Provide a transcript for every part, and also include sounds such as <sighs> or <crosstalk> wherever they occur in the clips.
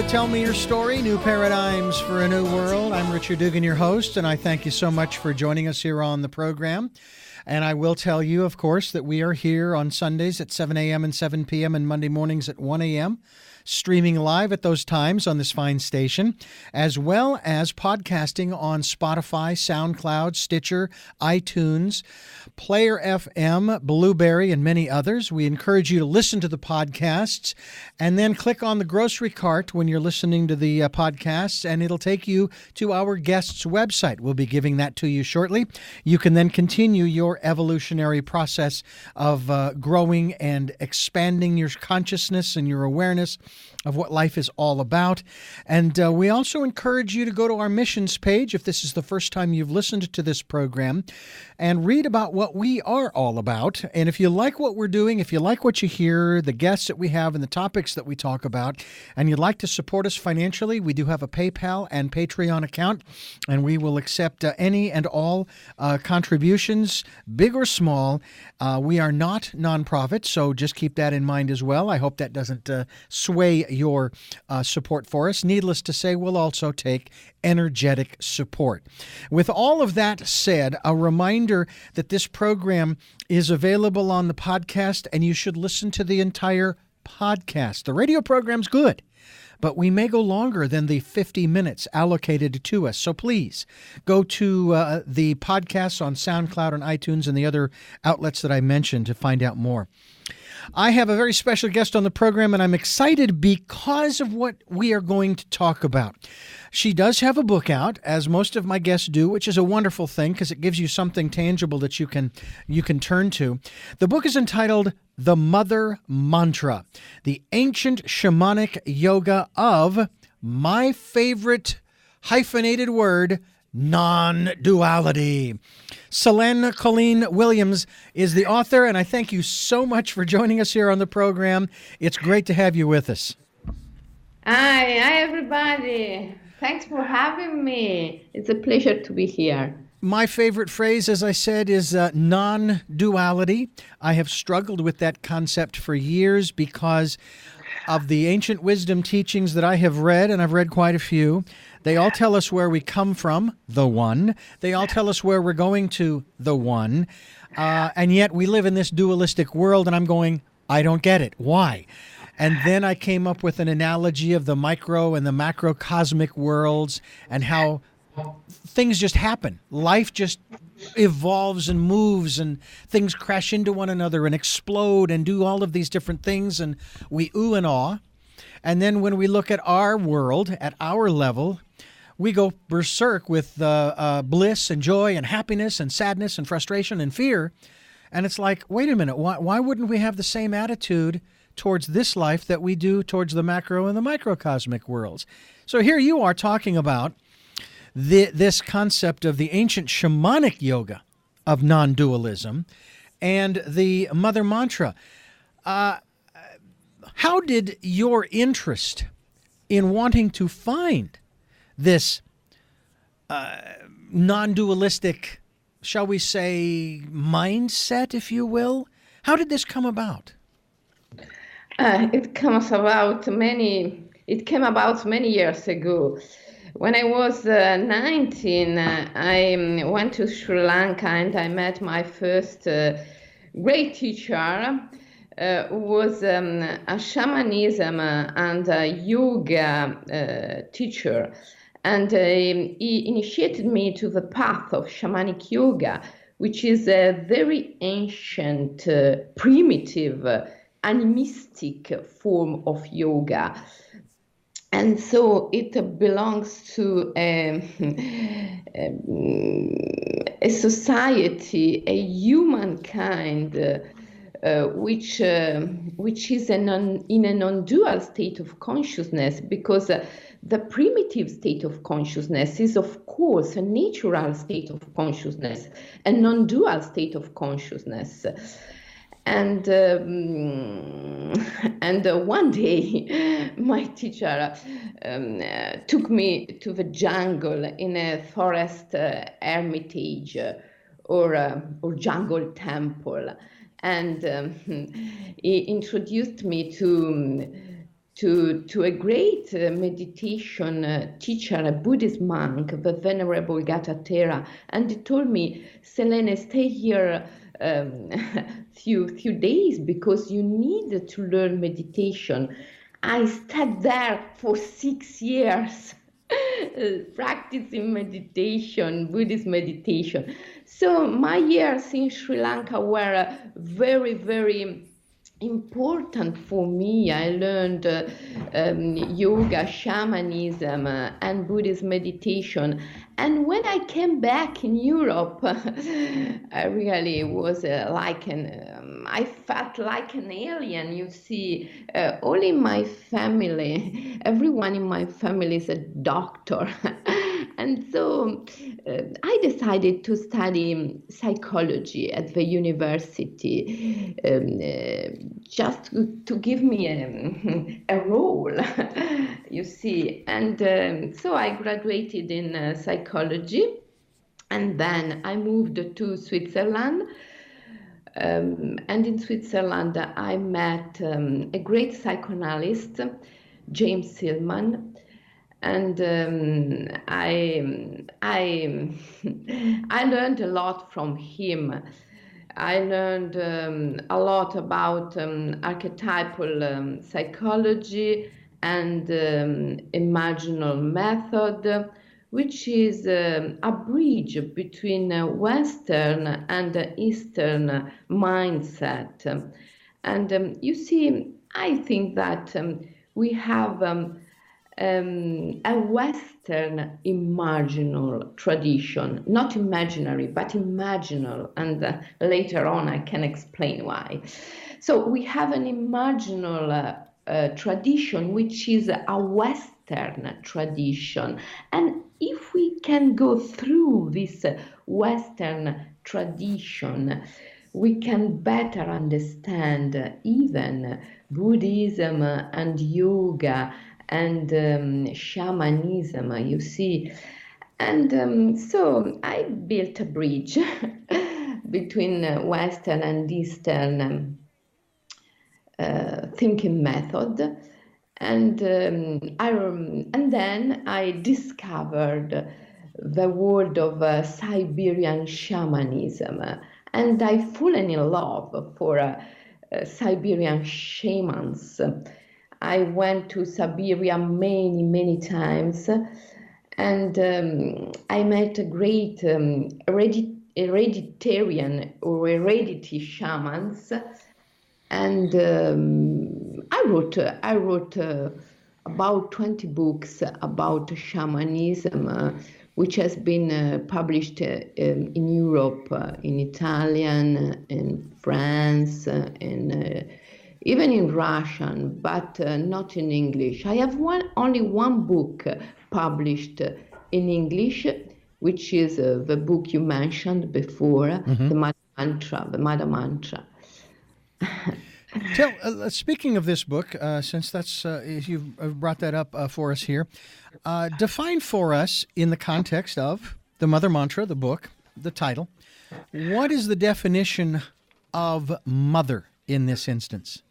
to Tell Me Your Story New Paradigms for a New World. I'm Richard Dugan, your host, and I thank you so much for joining us here on the program. And I will tell you, of course, that we are here on Sundays at 7 a.m. and 7 p.m. and Monday mornings at 1 a.m streaming live at those times on this fine station, as well as podcasting on Spotify, SoundCloud, Stitcher, iTunes, Player FM, Blubrry, and many others. We encourage you to listen to the podcasts and then click on the grocery cart when you're listening to the uh, podcasts, and it'll take you to our guest's website. We'll be giving that to you shortly. You can then continue your evolutionary process of uh, growing and expanding your consciousness and your awareness of what life is all about. And uh, we also encourage you to go to our missions page if this is the first time you've listened to this program and read about what we are all about. And if you like what we're doing, if you like what you hear, the guests that we have, and the topics that we talk about, and you'd like to support us financially, we do have a PayPal and Patreon account, and we will accept uh, any and all uh, contributions, big or small. Uh, we are not nonprofit, so just keep that in mind as well. I hope that doesn't uh, sway your uh, support for us. Needless to say, we'll also take energetic support. With all of that said, a reminder that this program is available on the podcast and you should listen to the entire podcast. The radio program's good but we may go longer than the 50 minutes allocated to us. So please go to uh, the podcasts on SoundCloud and iTunes and the other outlets that I mentioned to find out more. I have a very special guest on the program, and I'm excited because of what we are going to talk about. She does have a book out, as most of my guests do, which is a wonderful thing because it gives you something tangible that you can you can turn to. The book is entitled The Mother Mantra: The Ancient Shamanic Yoga of my favorite hyphenated word, non duality. Selene Calloni Williams is the author, and I thank you so much for joining us here on the program. It's great to have you with us. Hi, hi, everybody. Thanks for having me. It's a pleasure to be here. My favorite phrase, as I said, is uh, non duality. I have struggled with that concept for years because of the ancient wisdom teachings that I have read, and I've read quite a few. They all tell us where we come from, the one. They all tell us where we're going to, the one. Uh, and yet we live in this dualistic world, and I'm going, I don't get it. Why? And then I came up with an analogy of the micro and the macrocosmic worlds and how things just happen. Life just evolves and moves and things crash into one another and explode and do all of these different things and we ooh and awe. And then when we look at our world, at our level, we go berserk with uh, uh, bliss and joy and happiness and sadness and frustration and fear. And it's like, wait a minute, why, why wouldn't we have the same attitude towards this life that we do towards the macro and the microcosmic worlds? So here you are talking about the, this concept of the ancient shamanic yoga of non dualism and the mother mantra. Uh, how did your interest in wanting to find this uh, non dualistic, shall we say, mindset, if you will, how did this come about? Uh, it comes about many. It came about many years ago. When I was uh, 19, uh, I um, went to Sri Lanka and I met my first uh, great teacher, uh, who was um, a shamanism and a yoga uh, teacher. And uh, he initiated me to the path of shamanic yoga, which is a very ancient, primitive, animistic form of yoga. And so it belongs to a, <laughs> a society, a humankind, uh, uh, which uh, which is a non, in a non-dual state of consciousness, because uh, the primitive state of consciousness is, of course, a natural state of consciousness, a non-dual state of consciousness. And um, and uh, one day <laughs> my teacher um, uh, took me to the jungle in a forest uh, hermitage uh, or uh, or jungle temple. And um, <laughs> he introduced me to to, to a great uh, meditation uh, teacher, a Buddhist monk, the Venerable Gattaterra, and he told me, Selene, stay here um, <laughs> few few days because you need to learn meditation. I stayed there for six years. <laughs> practicing meditation, Buddhist meditation. So my years in Sri Lanka were very, very important for me. I learned uh, um, yoga, shamanism, uh, and Buddhist meditation. And when I came back in Europe, <laughs> I really was uh, like an, um, I felt like an alien. You see, uh, all in my family, everyone in my family is a doctor. <laughs> and so uh, I decided to study psychology at the university um, uh, just to, give me a, <laughs> a role, <laughs> you see. And um, so I graduated in uh, psychology and then I moved to Switzerland. Um, and in Switzerland, I met um, a great psychoanalyst, James Hillman, and um, I, I, <laughs> I learned a lot from him. I learned um, a lot about um, archetypal um, psychology and um, imaginal method, which is um, a bridge between Western and Eastern mindset. And you see, I think that we have um, a Western imaginal tradition, not imaginary, but imaginal. And uh, later on, I can explain why. So we have an imaginal uh, uh, tradition, which is a Western tradition. And if we can go through this Western tradition, we can better understand even Buddhism and yoga and um, shamanism, you see. And um, so I built a bridge <laughs> between uh, Western and Eastern um, uh, thinking method. And, um, I, and then I discovered the world of uh, Siberian shamanism. And I fallen in love for uh, uh, Siberian shamans I went to Siberia many, many times, and um, I met a great um, hereditarian or heredity shamans, and um, I wrote I wrote uh, about 20 books about shamanism. Uh, which has been uh, published uh, in, in Europe, uh, in Italian, in France, uh, in even in Russian, but uh, not in English. I have one, only one book published in English, which is uh, the book you mentioned before, mm-hmm. the Mother Mantra, the Mother Mantra. Tell, uh, speaking of this book, uh, since that's uh, you've brought that up uh, for us here, uh, define for us in the context of the Mother Mantra, the book, the title. What is the definition of mother in this instance?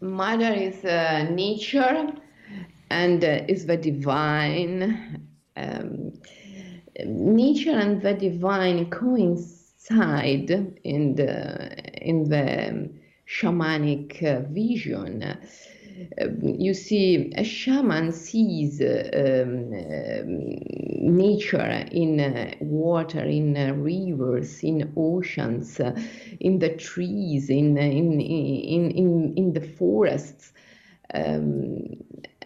Mother is uh, nature and uh, is the divine. Um, nature and the divine coincide in the in the shamanic uh, vision. Um, you see, a shaman sees uh, um, um, nature in uh, water, in uh, rivers, in oceans, uh, in the trees, in, in, in, in, in the forests. Um,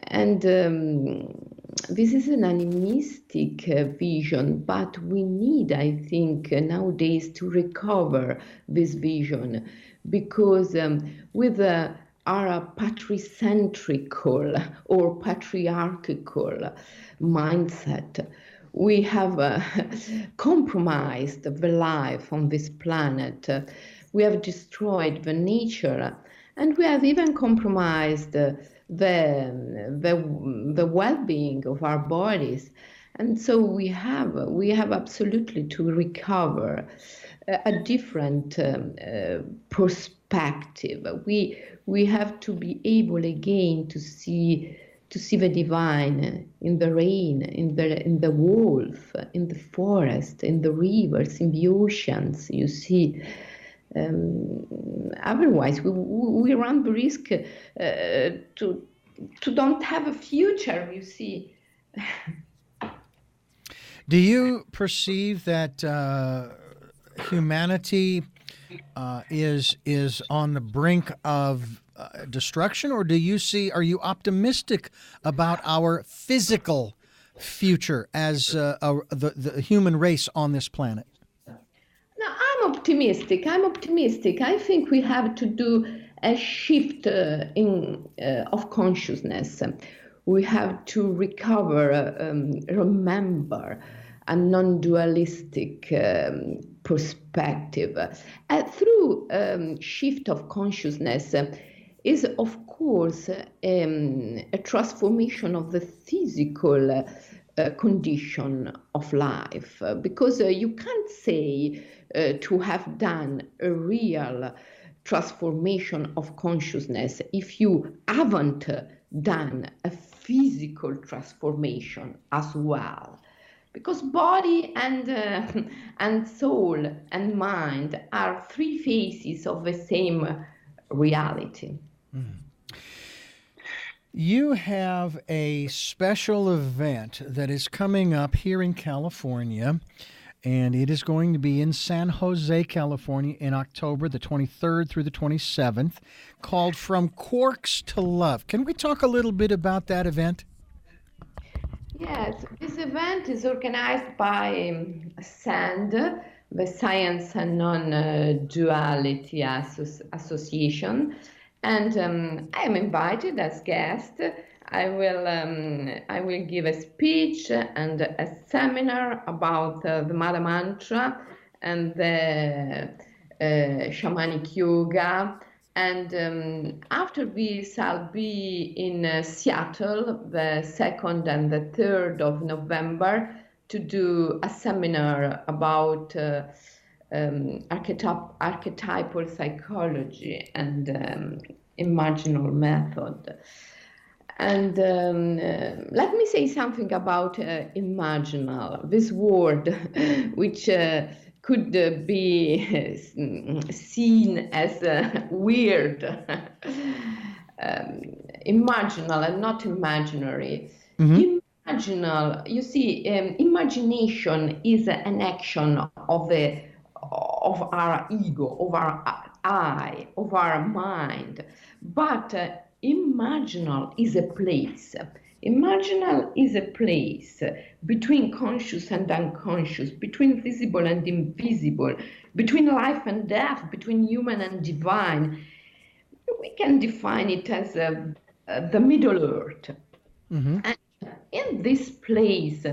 and um, this is an animistic uh, vision, but we need, I think, uh, nowadays to recover this vision because um, with the are a patricentrical or patriarchal mindset. We have uh, <laughs> compromised the life on this planet. We have destroyed the nature, and we have even compromised the, the, the well-being of our bodies. And so we have we have absolutely to recover a, different um, uh, perspective. We we have to be able again to see to see the divine in the rain, in the in the wolf, in the forest, in the rivers, in the oceans. You see. Um, otherwise, we, we run the risk uh, to to don't have a future. You see. <laughs> Do you perceive that uh, humanity uh, is is on the brink of uh, destruction, or do you see? Are you optimistic about our physical future as uh, a, the the human race on this planet? No, I'm optimistic. I'm optimistic. I think we have to do a shift uh, in uh, of consciousness. We have to recover, um, remember a non-dualistic um, perspective. Uh, through um, shift of consciousness uh, is, of course, um, a transformation of the physical uh, condition of life, uh, because uh, you can't say uh, to have done a real transformation of consciousness if you haven't done a physical transformation as well because body and uh, <laughs> and soul and mind are three faces of the same reality. Mm. You have a special event that is coming up here in California, and it is going to be in San Jose, California, in October the 23rd through the 27th, called From Quarks to Love. Can we talk a little bit about that event? Yes, this event is organized by um, SAND, the Science and Non-Duality Association, and um, I am invited as guest. I will um, I will give a speech and a seminar about uh, the Mala Mantra and the uh, shamanic yoga and um, after this, I'll be in uh, Seattle the 2nd and the 3rd of November to do a seminar about uh, um, archetyp- archetypal psychology and um, imaginal method. And um, uh, let me say something about uh, imaginal, this word, <laughs> which uh, could be <laughs> seen as uh, weird, <laughs> um, imaginal and not imaginary. Mm-hmm. Imaginal, you see, um, imagination is an action of the of our ego, of our eye, of our mind, but uh, imaginal is a place Imaginal is a place between conscious and unconscious, between visible and invisible, between life and death, between human and divine. We can define it as a, uh, the Middle Earth. Mm-hmm. And in this place,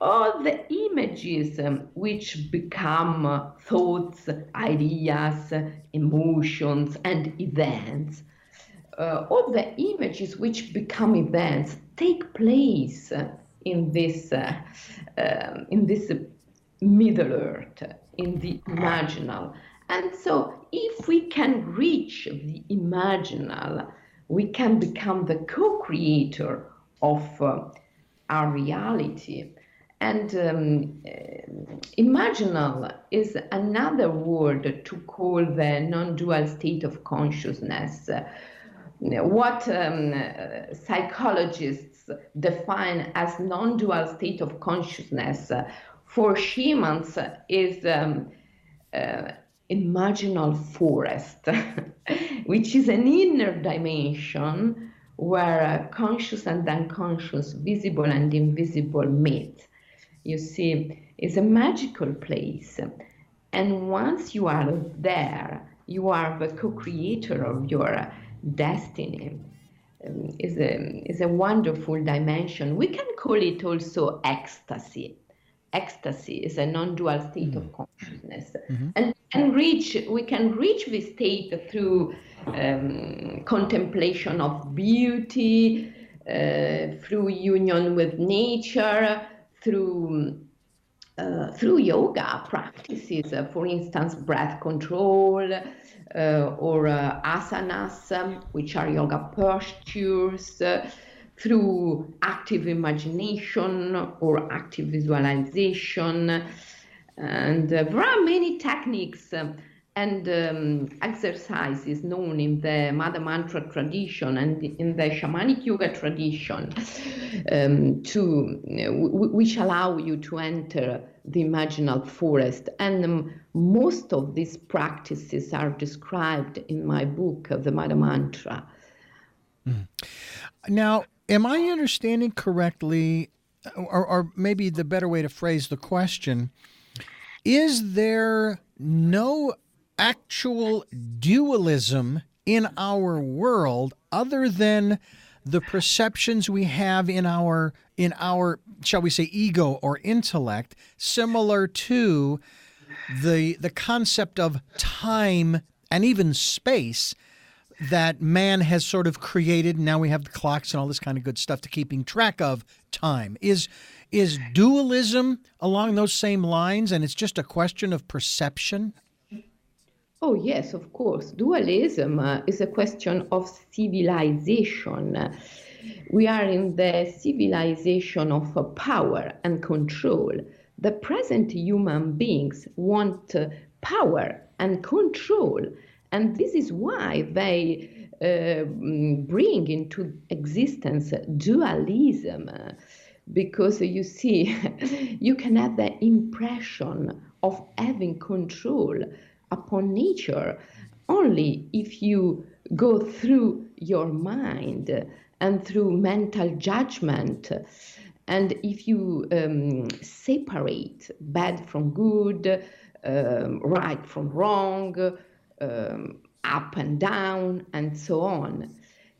all the images um, which become uh, thoughts, ideas, emotions, and events uh, all the images which become events take place in this uh, um, in this middle earth in the imaginal. And so if we can reach the imaginal we can become the co-creator of uh, our reality. And um, uh, imaginal is another word to call the non-dual state of consciousness what um, uh, psychologists define as non-dual state of consciousness uh, for shamans is um, uh, forest, <laughs> which is an inner dimension where uh, conscious and unconscious, visible and invisible meet. You see, it's a magical place. And once you are there, you are the co-creator of your destiny um, is a is a wonderful dimension. We can call it also ecstasy. Ecstasy is a non-dual state mm. of consciousness, mm-hmm. and and reach we can reach this state through um, contemplation of beauty, uh, through union with nature, through uh, through yoga practices, uh, for instance, breath control or uh, asanas, um, which are yoga postures, uh, through active imagination or active visualization. And uh, there are many techniques. And um, exercises known in the Mother Mantra tradition and in the shamanic yoga tradition um, to which allow you to enter the imaginal forest. And um, most of these practices are described in my book, of The Mother Mantra. Mm. Now, am I understanding correctly, or, or maybe the better way to phrase the question? Is there no actual dualism in our world other than the perceptions we have in our in our shall we say ego or intellect similar to the the concept of time and even space that man has sort of created. Now we have the clocks and all this kind of good stuff to keeping track of time. Is is dualism along those same lines? And it's just a question of perception Oh, yes, of course. Dualism uh, is a question of civilization. We are in the civilization of uh, power and control. The present human beings want uh, power and control, and this is why they uh, bring into existence dualism. Because you see, <laughs> you can have the impression of having control upon nature. Only if you go through your mind and through mental judgment and if you um, separate bad from good um, right from wrong um, up and down and so on.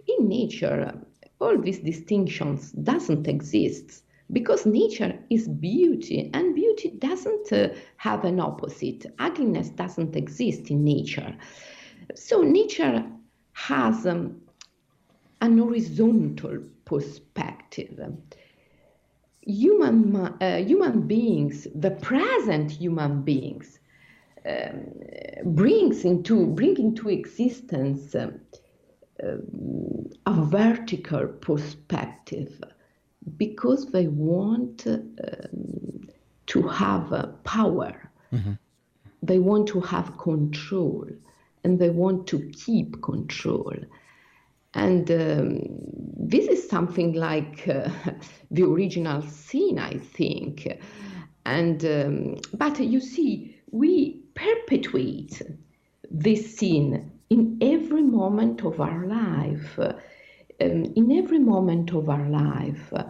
In nature all these distinctions doesn't exist because nature is beauty and beauty doesn't uh, have an opposite. Ugliness doesn't exist in nature. So nature has um, an horizontal perspective. Human uh, human beings the present human beings um, brings into bring into existence um, a vertical perspective because they want um, to have uh, power. Mm-hmm. They want to have control and they want to keep control. And um, this is something like uh, <laughs> the original sin, I think. And um, but you see, we perpetuate this sin in every moment of our life um, in every moment of our life, uh,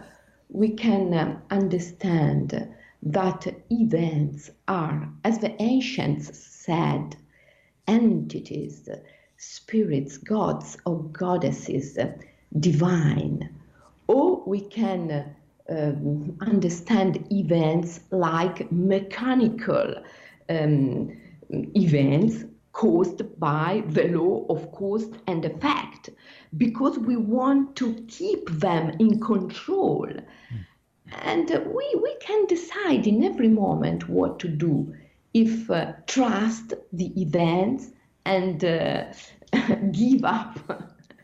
we can um, understand that events are, as the ancients said, entities, spirits, gods or goddesses, divine. Or we can uh, um, understand events like mechanical um, events caused by the law of cause and effect because we want to keep them in control. And we, we can decide in every moment what to do if uh, trust the events and uh, <laughs> give up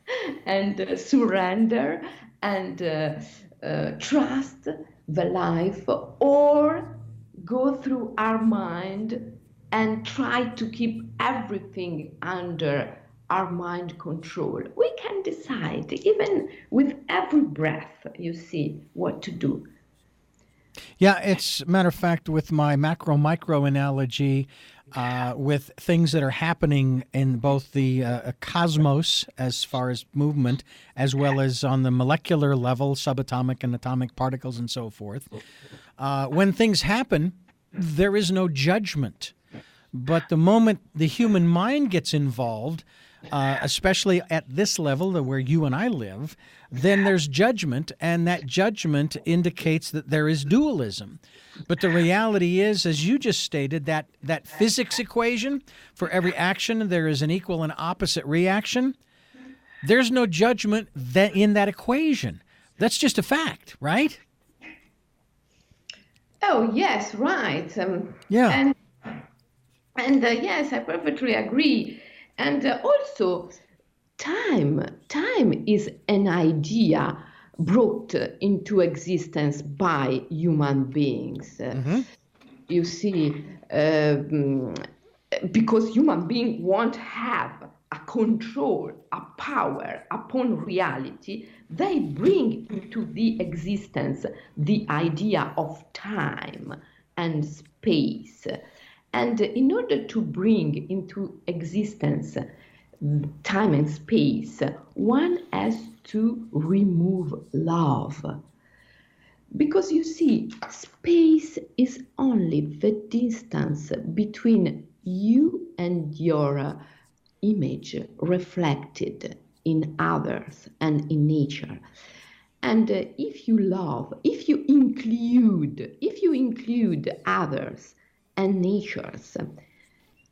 <laughs> and uh, surrender and uh, uh, trust the life or go through our mind and try to keep everything under our mind control. We can decide, even with every breath, you see, what to do. Yeah, it's matter of fact with my macro micro analogy, uh, with things that are happening in both the uh, cosmos as far as movement, as well as on the molecular level, subatomic and atomic particles and so forth. Uh, when things happen, there is no judgment. But the moment the human mind gets involved, uh, especially at this level where you and I live, then there's judgment, and that judgment indicates that there is dualism. But the reality is, as you just stated, that that physics equation for every action there is an equal and opposite reaction. There's no judgment that in that equation. That's just a fact, right? Oh yes, right. Um, yeah. And and uh, yes, I perfectly agree. And uh, also, time time is an idea brought into existence by human beings. Mm-hmm. You see, um, because human beings won't have a control, a power upon reality, they bring into the existence the idea of time and space. And in order to bring into existence time and space, one has to remove love. Because you see, space is only the distance between you and your image reflected in others and in nature. And if you love, if you include, if you include others and natures,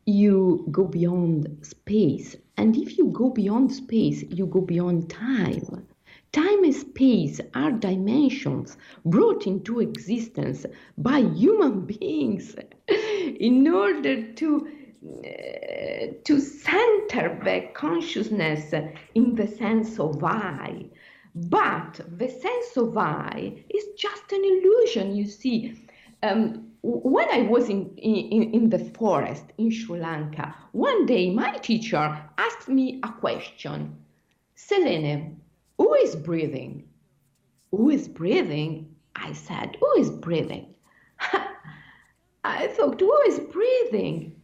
you go beyond space. And if you go beyond space, you go beyond time. Time and space are dimensions brought into existence by human <laughs> beings in order to uh, to center the consciousness in the sense of I. But the sense of I is just an illusion, you see. Um, when I was in, in, in the forest in Sri Lanka, one day my teacher asked me a question Selene, who is breathing? Who is breathing? I said, Who is breathing? <laughs> I thought, Who is breathing?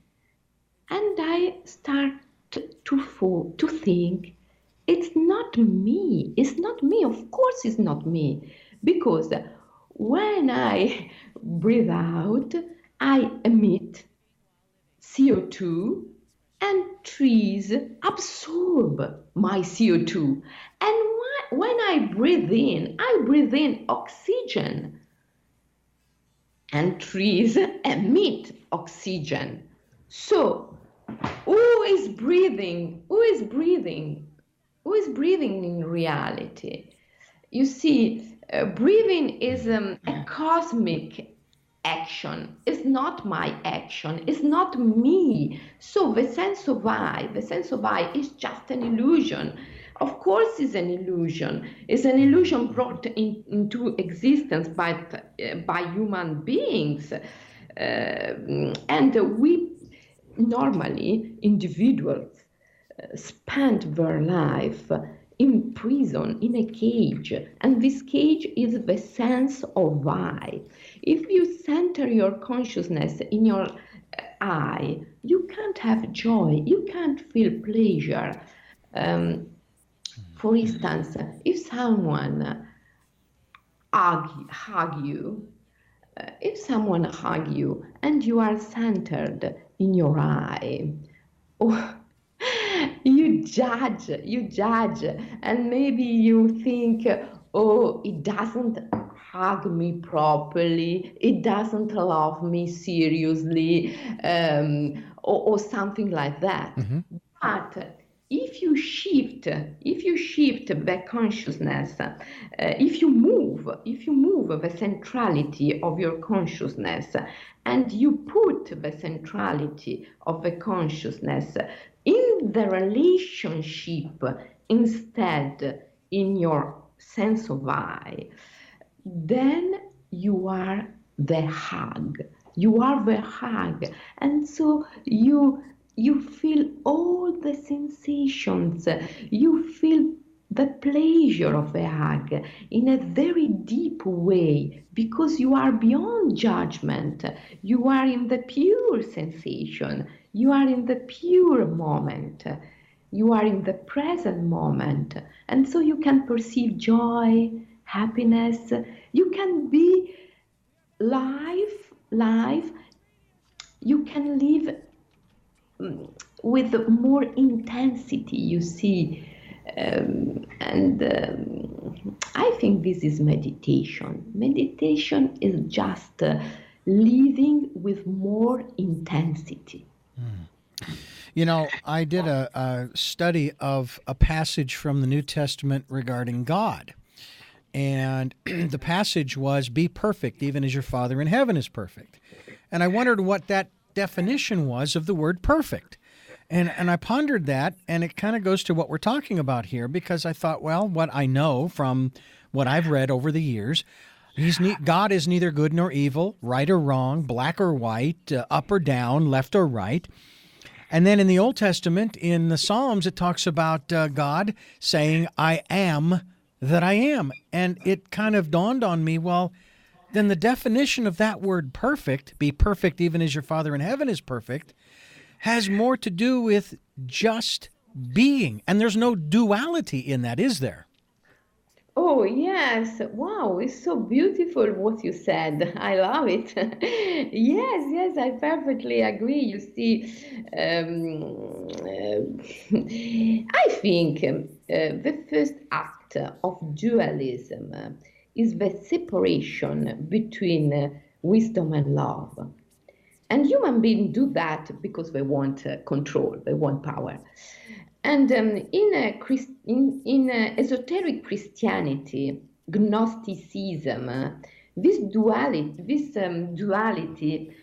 and I start to fall, to think it's not me. It's not me. Of course, it's not me. Because when I breathe out, I emit CO2 and trees absorb my CO2. And when I breathe in, I breathe in oxygen. And trees emit oxygen. So who is breathing? Who is breathing? Who is breathing in reality? You see, uh, breathing is um, a cosmic action. It's not my action. It's not me. So the sense of I, the sense of I is just an illusion. Of course, it's an illusion. It's an illusion brought in, into existence by, uh, by human beings. Uh, and we normally individuals uh, spend their life in prison, in a cage, and this cage is the sense of I. If you center your consciousness in your uh, I, you can't have joy, you can't feel pleasure. Um, for instance, if someone hug, hug you, uh, if someone hug you and you are centered in your eye. Oh, <laughs> you judge, you judge, and maybe you think, oh, it doesn't hug me properly, it doesn't love me seriously, um, or, or, something like that. Mm-hmm. But if you shift, if you shift the consciousness, uh, if you move, if you move the centrality of your consciousness and you put the centrality of the consciousness in the relationship instead in your sense of I, then you are the hug. You are the hug. And so you you feel all the sensations. You feel the pleasure of a hug in a very deep way because you are beyond judgment. You are in the pure sensation. You are in the pure moment. You are in the present moment. And so you can perceive joy, happiness. You can be live, live. You can live mm, with more intensity, you see um, and um, I think this is meditation. Meditation is just uh, living with more intensity. Mm. You know, I did a, a, study of a passage from the New Testament regarding God. and <clears throat> the passage was, Be perfect, even as your Father in heaven is perfect. And I wondered what that definition was of the word perfect. And, and I pondered that, and it kind of goes to what we're talking about here because I thought, well, what I know from what I've read over the years, He's ne- God is neither good nor evil, right or wrong, black or white, uh, up or down, left or right. And then in the Old Testament, in the Psalms, it talks about uh, God saying, I am that I am. And it kind of dawned on me, well, then the definition of that word perfect, be perfect even as your Father in heaven is perfect, has more to do with just being. And there's no duality in that, is there? Oh, yes. Wow, it's so beautiful what you said. <laughs> I love it. <laughs> yes, yes, I perfectly agree. You see, um, uh, <laughs> I think um, uh, the first act of dualism is the separation between uh, wisdom and love. And human beings do that because they want uh, control, they want power. And um, in, Christ, in, in esoteric Christianity, Gnosticism, this duality, this um, duality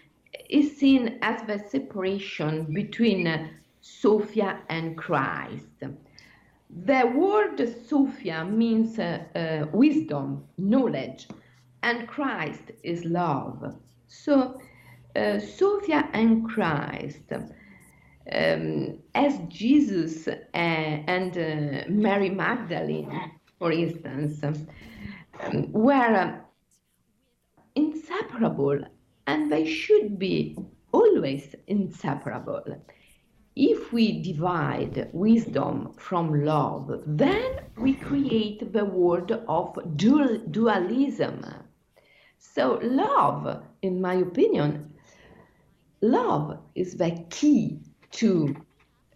is seen as the separation between uh, Sophia and Christ. The word Sophia means uh, uh, wisdom, knowledge, and Christ is love. So, uh, Sophia and Christ um, as Jesus uh, and uh, Mary Magdalene, for instance, um, were inseparable and they should be always inseparable. If we divide wisdom from love, then we create the world of dual, dualism. So, love, in my opinion, love is the key to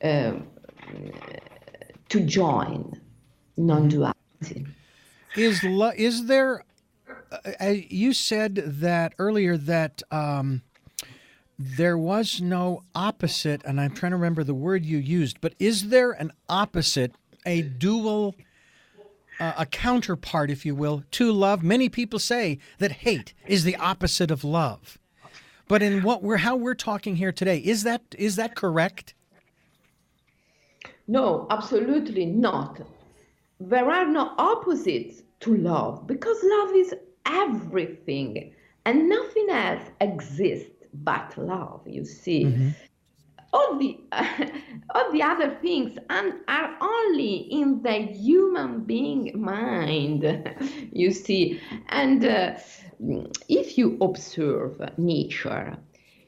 um, to join non-duality. Is lo- is there? Uh, uh, you said that earlier that um, there was no opposite, and I'm trying to remember the word you used. But is there an opposite, a dual? Uh, a counterpart, if you will, to love. Many people say that hate is the opposite of love. But in what we're how we're talking here today, is that is that correct? No, absolutely not. There are no opposites to love because love is everything and nothing else exists but love, you see. Mm-hmm. All the uh, <laughs> all the other things and are only in the human being mind, <laughs> you see. And uh, if you observe nature,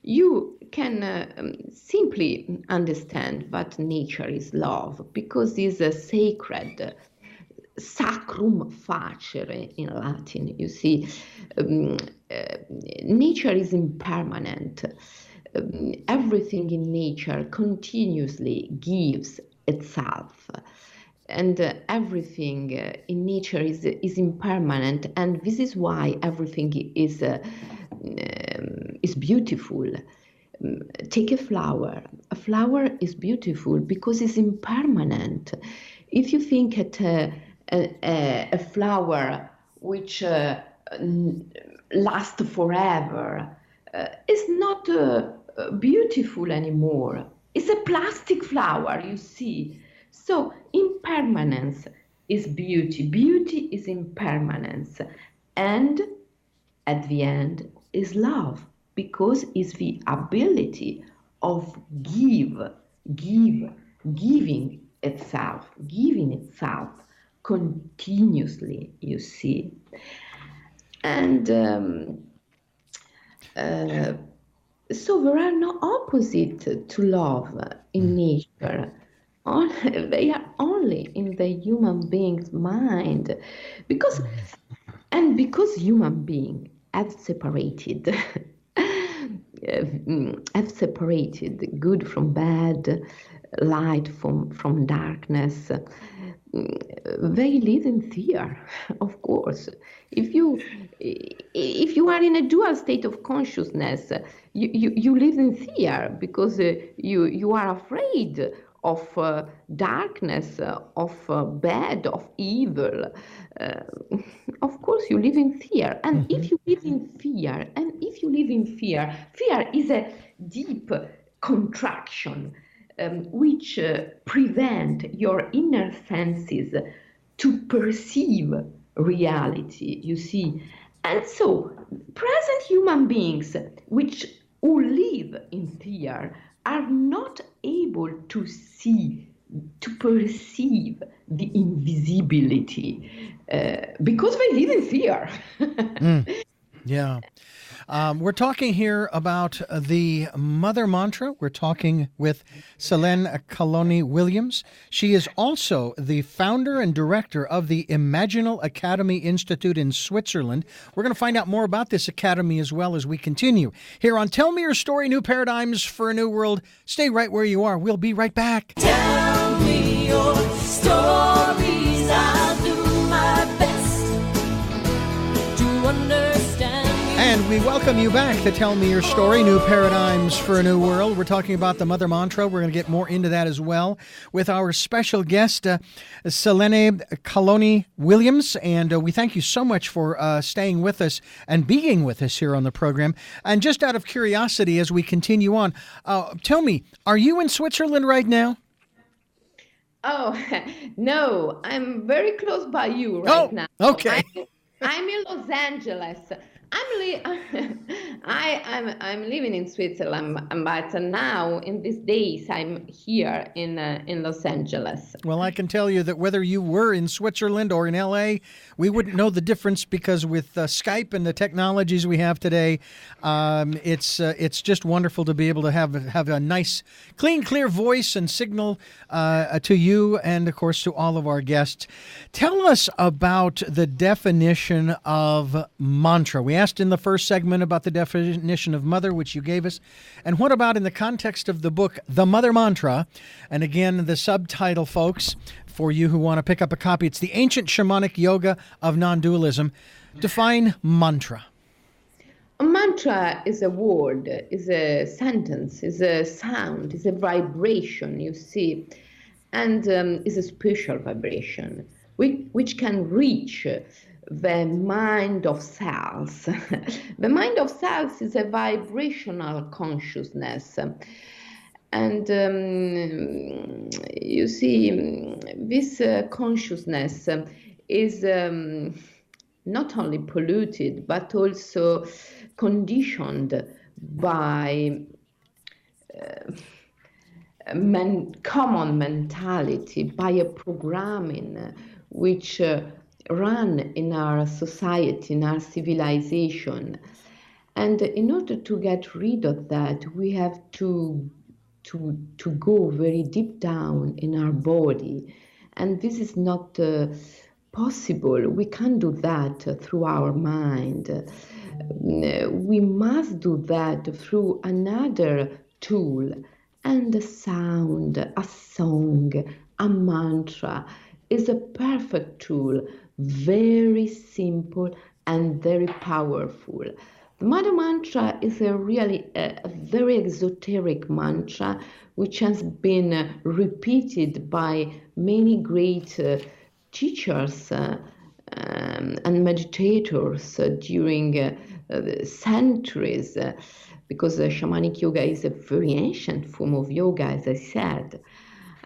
you can uh, um, simply understand that nature is love because it's a sacred sacrum facere in Latin. You see, um, uh, nature is impermanent. Um, everything in nature continuously gives itself and uh, everything uh, in nature is is impermanent and this is why everything is uh, um, is beautiful. Um, take a flower. A flower is beautiful because it's impermanent. If you think at a, a, a flower which uh, lasts forever uh, is not uh, beautiful anymore. It's a plastic flower you see so impermanence is beauty. Beauty is impermanence. And at the end is love because it's the ability of give, give, giving itself, giving itself continuously, you see. And um, uh, so there are no opposite to love in hmm. They are only in the human being's mind. Because and because human being have separated <laughs> have separated good from bad light from from darkness they live in fear <laughs> of course. If you if you are in a dual state of consciousness you, you, you live in fear because uh, you you are afraid of uh, darkness, uh, of uh, bad, of evil. Uh, <laughs> of course, you live in fear. And mm-hmm. if you live in fear, and if you live in fear, fear is a deep contraction um, which uh, prevent your inner senses to perceive reality, you see. And so, present human beings, which who live in fear, are not able to see, to perceive the invisibility uh, because they live in fear. <laughs> mm. Yeah. Um, we're talking here about the Mother Mantra. We're talking with Selene Calloni Williams. She is also the founder and director of the Imaginal Academy Institute in Switzerland. We're going to find out more about this academy as well as we continue here on Tell Me Your Story New Paradigms for a New World. Stay right where you are. We'll be right back. Tell me your stories. And we welcome you back to Tell Me Your Story New Paradigms for a New World. We're talking about the Mother Mantra. We're going to get more into that as well with our special guest, uh, Selene Calloni Williams. And uh, we thank you so much for uh, staying with us and being with us here on the program. And just out of curiosity, as we continue on, uh, tell me, are you in Switzerland right now? Oh, <laughs> no, I'm very close by you right oh, now. Okay. I'm, I'm in Los Angeles. I'm li- <laughs> I I'm I'm living in Switzerland, but now in these days I'm here in uh, in Los Angeles. Well, I can tell you that whether you were in Switzerland or in LA, we wouldn't know the difference because with uh, Skype and the technologies we have today, um, it's uh, it's just wonderful to be able to have have a nice, clean, clear voice and signal uh, to you and of course to all of our guests. Tell us about the definition of mantra. We asked in the first segment about the definition of mother, which you gave us. And what about in the context of the book, The Mother Mantra? And again, the subtitle, folks, for you who want to pick up a copy, it's The Ancient Shamanic Yoga of Non Dualism. Define mantra. A mantra is a word, is a sentence, is a sound, is a vibration, you see, and um, is a spiritual vibration which, which can reach the mind of cells. <laughs> the mind of cells is a vibrational consciousness. And um, you see, this uh, consciousness is um, not only polluted, but also conditioned by uh, man, common mentality, by a programming which uh, run in our society, in our civilization. And in order to get rid of that, we have to, to, to go very deep down in our body. And this is not uh, possible. We can't do that through our mind. We must do that through another tool and a sound, a song, a mantra is a perfect tool very simple and very powerful. Mother Mantra is a really a, a very exoteric mantra which has been uh, repeated by many great uh, teachers uh, um, and meditators uh, during uh, centuries because shamanic yoga is a very ancient form of yoga, as I said.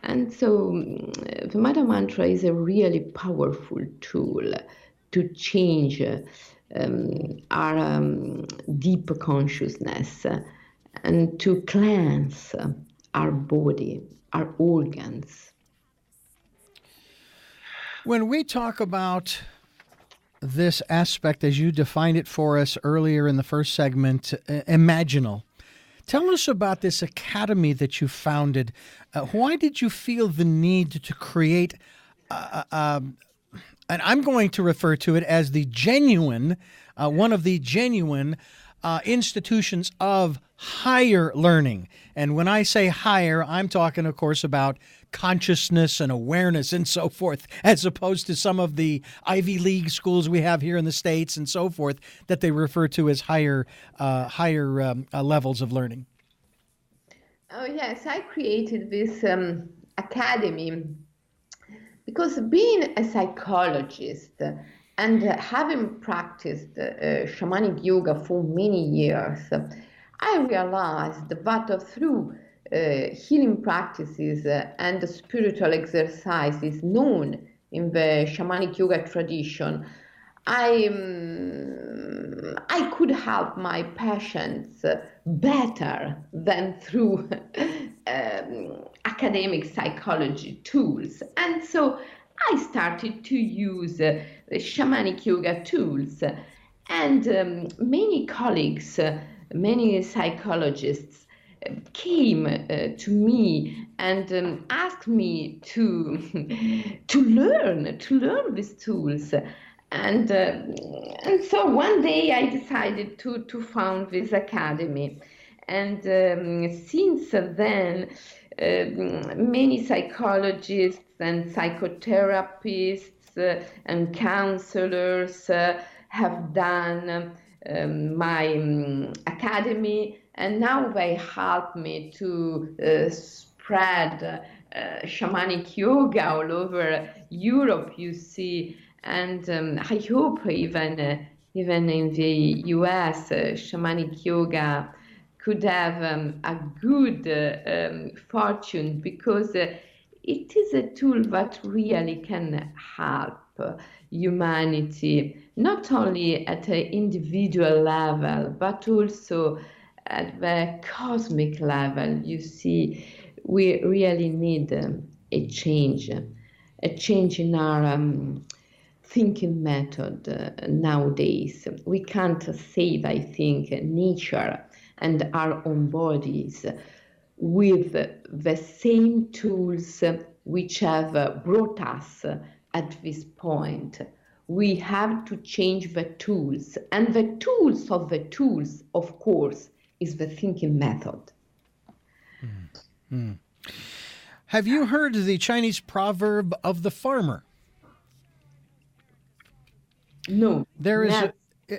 And so mm, the Mother Mantra is a really powerful tool to change um, our um, deep consciousness and to cleanse our body, our organs. When we talk about this aspect, as you defined it for us earlier in the first segment, uh, imaginal, Tell us about this academy that you founded. Uh, why did you feel the need to create, and I'm going to refer to it as the genuine, uh, one of the genuine uh, institutions of higher learning. And when I say higher, I'm talking, of course, about consciousness and awareness and so forth, as opposed to some of the Ivy League schools we have here in the states and so forth that they refer to as higher uh, higher um, uh, levels of learning. Oh yes, I created this um, academy because being a psychologist and having practiced uh, shamanic yoga for many years, I realized that through uh, healing practices and spiritual exercises known in the shamanic yoga tradition, I, um, I could help my patients better than through <laughs> um, academic psychology tools. And so I started to use uh, shamanic yoga tools. And um, many colleagues, uh, many psychologists uh, came uh, to me and um, asked me to, <laughs> to learn, to learn these tools and uh, and so one day I decided to to found this academy, and um, since then, uh, many psychologists and psychotherapists uh, and counselors uh, have done um, my um, academy, and now they help me to uh, spread uh, shamanic yoga all over Europe. You see and um, I hope even uh, even in the U.S. Uh, shamanic yoga could have um, a good uh, um, fortune because uh, it is a tool that really can help humanity not only at an individual level but also at the cosmic level. You see, we really need um, a change, a change in our um, thinking method uh, nowadays. We can't save, I think, nature and our own bodies with the same tools which have brought us at this point. We have to change the tools, and the tools of the tools, of course, is the thinking method. Mm. Have you heard the Chinese proverb of the farmer? No. There is a,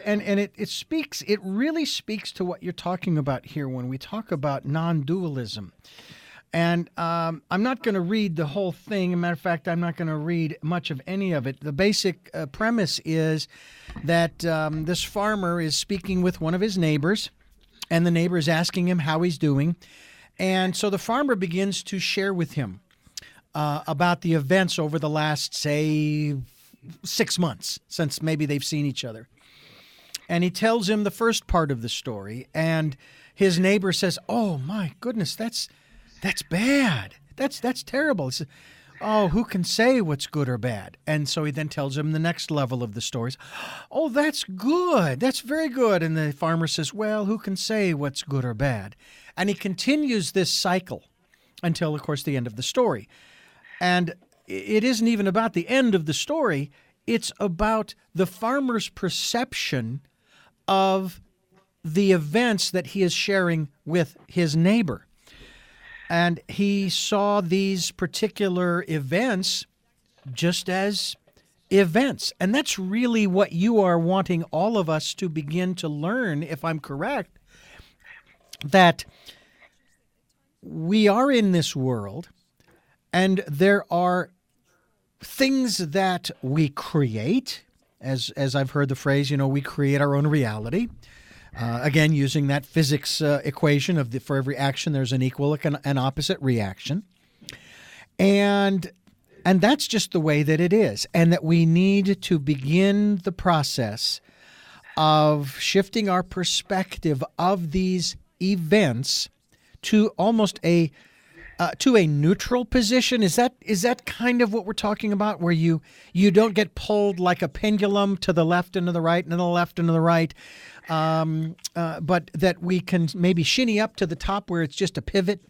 and and it, it speaks it really speaks to what you're talking about here when we talk about non-dualism. And um, I'm not going to read the whole thing. As a matter of fact, I'm not going to read much of any of it. The basic uh, premise is that um, this farmer is speaking with one of his neighbors, and the neighbor is asking him how he's doing. And so the farmer begins to share with him uh, about the events over the last, say, six months since maybe they've seen each other. And he tells him the first part of the story, and his neighbor says, "Oh my goodness, that's that's bad. That's that's terrible." Says, "Oh, who can say what's good or bad?" And so he then tells him the next level of the stories. "Oh, that's good. That's very good." And the farmer says, "Well, who can say what's good or bad?" And he continues this cycle until, of course, the end of the story. And it isn't even about the end of the story, it's about the farmer's perception of the events that he is sharing with his neighbor. And he saw these particular events just as events. And that's really what you are wanting all of us to begin to learn, if I'm correct, that we are in this world and there are things that we create, as as I've heard the phrase, you know, we create our own reality. Uh, again, using that physics uh, equation of the, for every action, there's an equal and an opposite reaction, and and that's just the way that it is, and that we need to begin the process of shifting our perspective of these events to almost a uh, to a neutral position. Is that is that kind of what we're talking about, where you you don't get pulled like a pendulum to the left and to the right and to the left and to the right, um, uh, but that we can maybe shinny up to the top where it's just a pivot,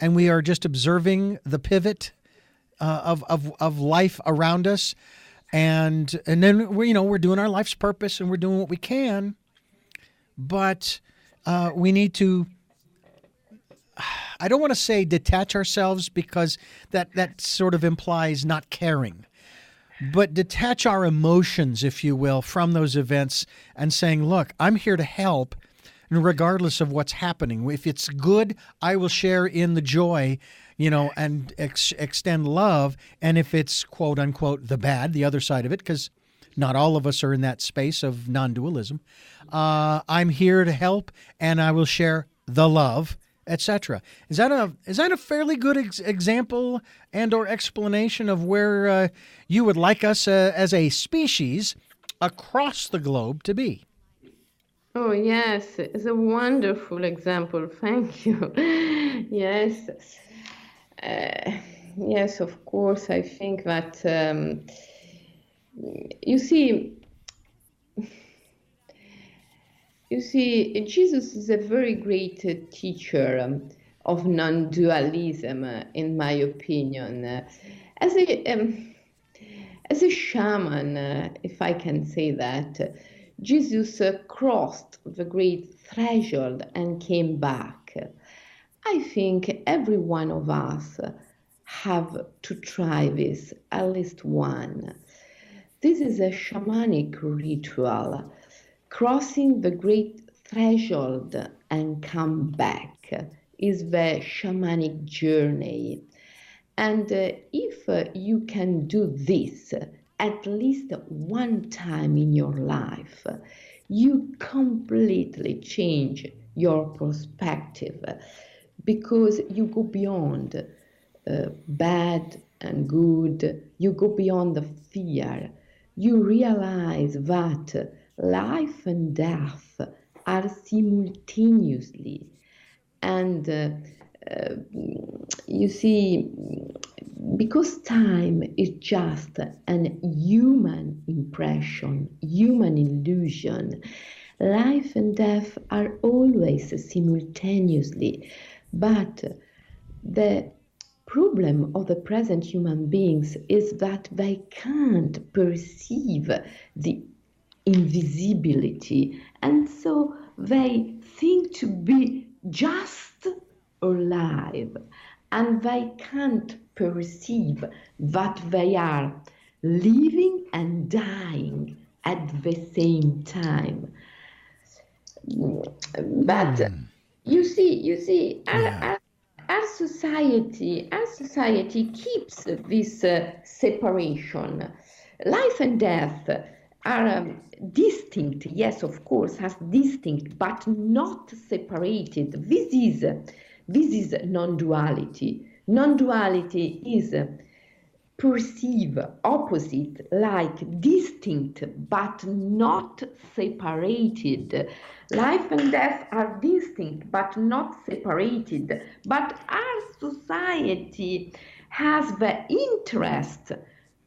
and we are just observing the pivot uh, of, of of life around us, and and then we you know we're doing our life's purpose and we're doing what we can, but uh, we need to I don't want to say detach ourselves because that that sort of implies not caring. But detach our emotions, if you will, from those events and saying, look, I'm here to help regardless of what's happening. If it's good, I will share in the joy. you know, and ex- extend love. And if it's quote unquote the bad, the other side of it, because not all of us are in that space of non dualism, uh, I'm here to help and I will share the love etc. Is that a is that a fairly good ex- example and or explanation of where uh, you would like us uh, as a species across the globe to be? Oh, yes, it's a wonderful example. Thank you. <laughs> yes. Uh, yes, of course. I think that, um, you see, you see, Jesus is a very great uh, teacher um, of non dualism, uh, in my opinion. Uh, as, a, um, as a shaman, if I can say that, Jesus crossed the great threshold and came back. I think every one of us have to try this, at least one. This is a shamanic ritual crossing the great threshold and come back is the shamanic journey. And uh, if uh, you can do this at least one time in your life, you completely change your perspective because you go beyond uh, bad and good, you go beyond the fear. You realize that life and death are simultaneously. And uh, uh, you see, because time is just an human impression, human illusion, life and death are always simultaneously. But the problem of the present human beings is that they can't perceive the invisibility. And so they think to be just alive and they can't perceive that they are living and dying at the same time. But Hmm. you see, you see, our, Yeah. our, our society, our society keeps this uh, separation. Life and death are um, distinct, yes, of course, as distinct, but not separated. This is this is non-duality. Non-duality is perceive opposite like distinct but not separated. Life and death are distinct but not separated. But our society has the interest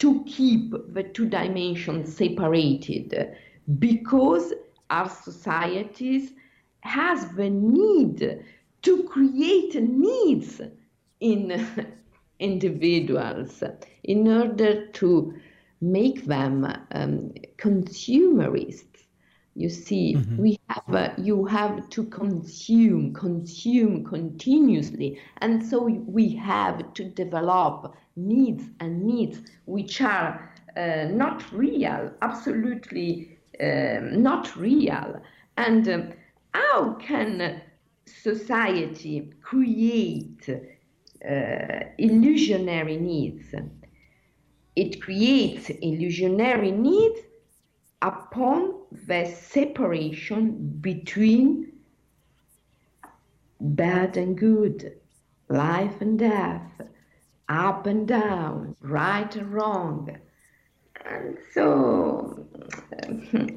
to keep the two dimensions separated because our societies has the need to create needs in <laughs> individuals in order to make them um, consumerists. You see, we have uh, you have to consume, consume continuously, and so we have to develop needs and needs which are uh, not real, absolutely um, not real. And um, how can society create uh, illusionary needs? It creates illusionary needs upon the separation between bad and good, life and death, up and down, right and wrong. And so,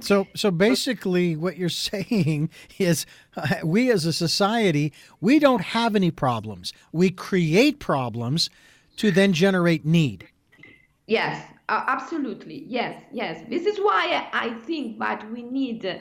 So, so basically, what you're <laughs> saying is, uh, we as a society, we don't have any problems. We create problems to then generate need. yes, uh, absolutely, yes, yes. This is why I think that we need uh,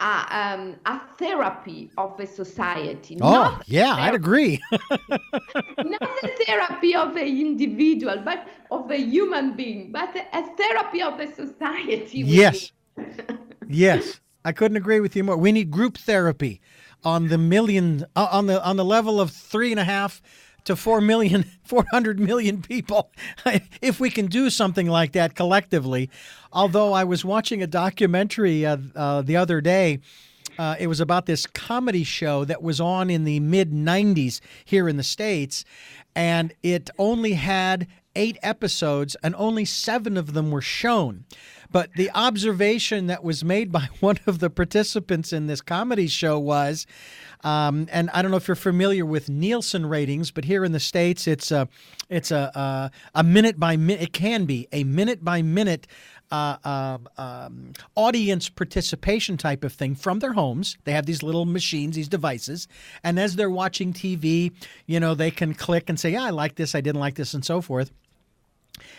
a, um, a therapy of the society. Oh, yeah, I'd agree. <laughs> not a therapy of the individual, but of the human being, but a therapy of the society. yes, <laughs> yes, I couldn't agree with you more. We need group therapy on the million, uh, on the on the level of three and a half to four million, <laughs> four hundred million people. <laughs> if we can do something like that collectively, although I was watching a documentary uh, uh, the other day Uh, it was about this comedy show that was on in the mid 90s here in the States, and it only had eight episodes, and only seven of them were shown. But the observation that was made by <laughs> one of the participants in this comedy show was, um, and I don't know if you're familiar with Nielsen ratings, but here in the states, it's a it's a a, a minute by minute. It can be a minute by minute. Uh, uh, um, audience participation type of thing from their homes. They have these little machines, these devices, and as they're watching TV, you know, they can click and say, "Yeah, I like this. I didn't like this," and so forth.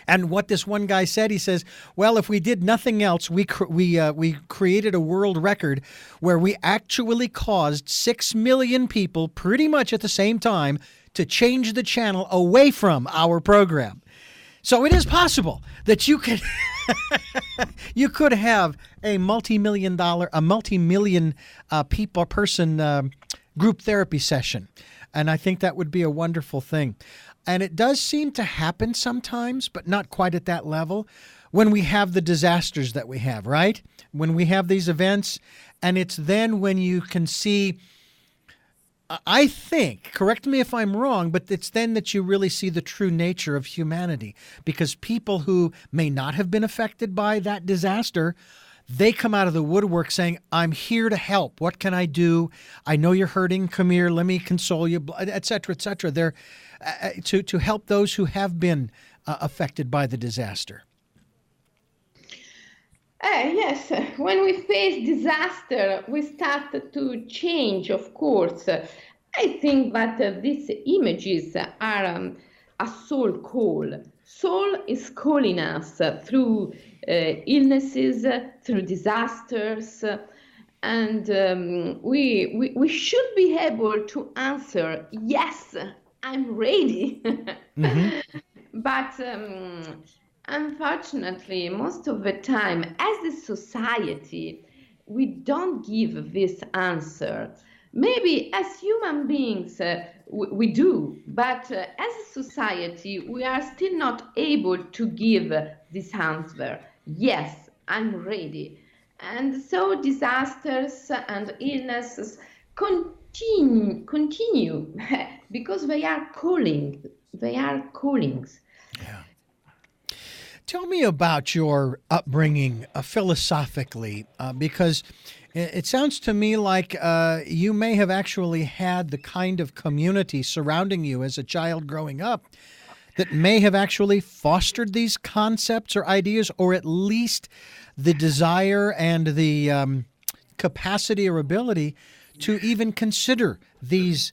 And what this one guy said, he says, "Well, if we did nothing else, we cr- we uh, we created a world record where we actually caused six million people, pretty much at the same time, to change the channel away from our program." So it is possible that you could <laughs> you could have a multi-million dollar, a multi-million uh, people person um group therapy session, and I think that would be a wonderful thing. And it does seem to happen sometimes, but not quite at that level. When we have the disasters that we have, right? When we have these events, and it's then when you can see. I think, correct me if I'm wrong, but it's then that you really see the true nature of humanity because people who may not have been affected by that disaster, they come out of the woodwork saying, I'm here to help. What can I do? I know you're hurting. Come here. Let me console you, et cetera, et cetera. They're uh, to, to help those who have been uh, affected by the disaster. Uh, yes, <laughs> when we face disaster, we start to change, of course. I think that uh, these images are um, a soul call. Soul is calling us uh, through uh, illnesses, uh, through disasters, uh, and um, we, we, we should be able to answer, yes, I'm ready. <laughs> But um, unfortunately, most of the time, as a society, we don't give this answer. Maybe as human beings, uh, we, we do, but uh, as a society, we are still not able to give this answer. Yes, I'm ready. And so disasters and illnesses continue, continue <laughs> because they are calling. They are callings. Tell me about your upbringing uh, philosophically, uh, because it, it sounds to me like uh, you may have actually had the kind of community surrounding you as a child growing up that may have actually fostered these concepts or ideas, or at least the desire and the um, capacity or ability to even consider these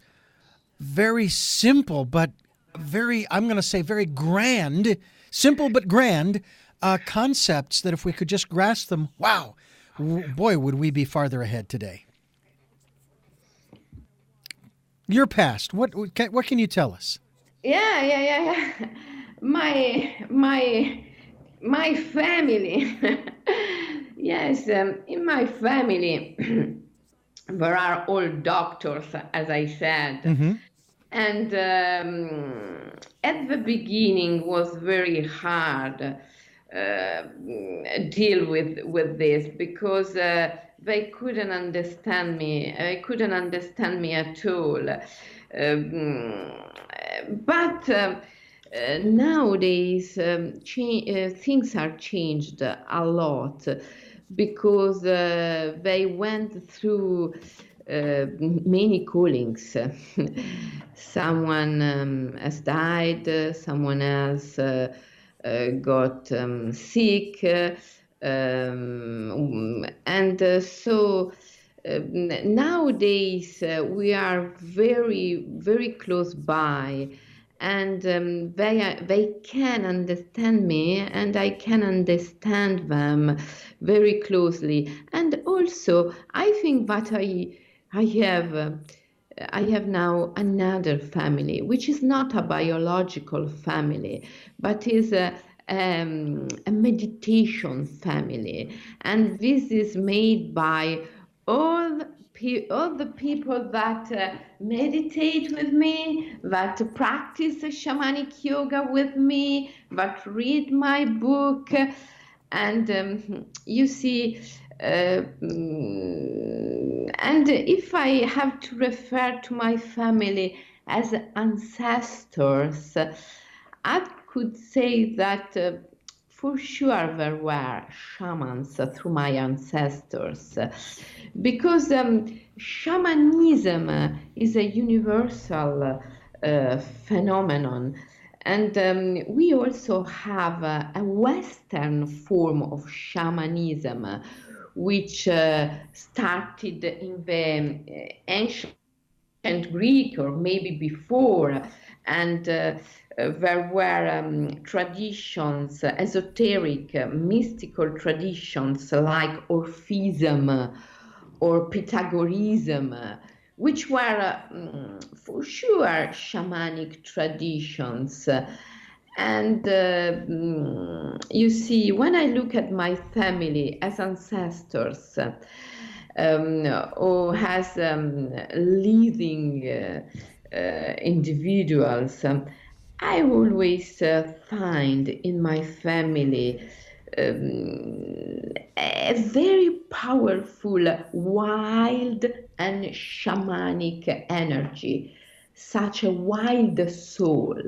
very simple but very, I'm going to say, very grand, simple but grand uh, concepts that if we could just grasp them, wow, boy, would we be farther ahead today. Your past, what what can, what can you tell us? Yeah, yeah, yeah, yeah. <laughs> My my my family. <laughs> yes, um, in my family, <clears throat> there are all doctors, as I said. And um, at the beginning was very hard uh, deal with with this because uh, they couldn't understand me. They couldn't understand me at all. Um, but um, uh, nowadays, um, cha- uh, things are changed a lot because uh, they went through uh, many callings. <laughs> someone um, has died, uh, someone else uh, uh, got um, sick, uh, um, and so nowadays we are very, very close by. And um, they they can understand me, and I can understand them very closely. And also, I think that I I have uh, I have now another family, which is not a biological family, but is a um, a meditation family, and this is made by all all the people that uh, meditate with me, that practice shamanic yoga with me, that read my book, and um, you see, Uh, and if I have to refer to my family as ancestors, I could say that uh, for sure there were shamans through my ancestors because um, shamanism is a universal uh, phenomenon and um, we also have a, a, Western form of shamanism, which uh, started in the ancient Greek or maybe before. And uh, there were um, traditions, esoteric, uh, mystical traditions like Orphism or Pythagoreanism which were um, for sure shamanic traditions. And uh, um, you see, when I look at my family as ancestors, um, or as um, leading uh, uh, individuals, um, I always uh, find in my family um, a very powerful, wild, and shamanic energy, such a wild soul.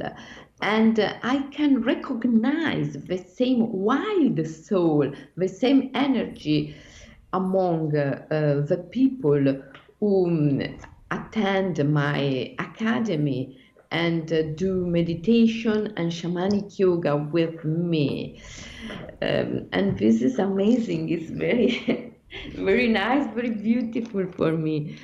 And I can recognize the same wild soul, the same energy among uh, the people who attend my academy and uh, do meditation and shamanic yoga with me. Um, and this is amazing. It's very, <laughs> very nice, very beautiful for me.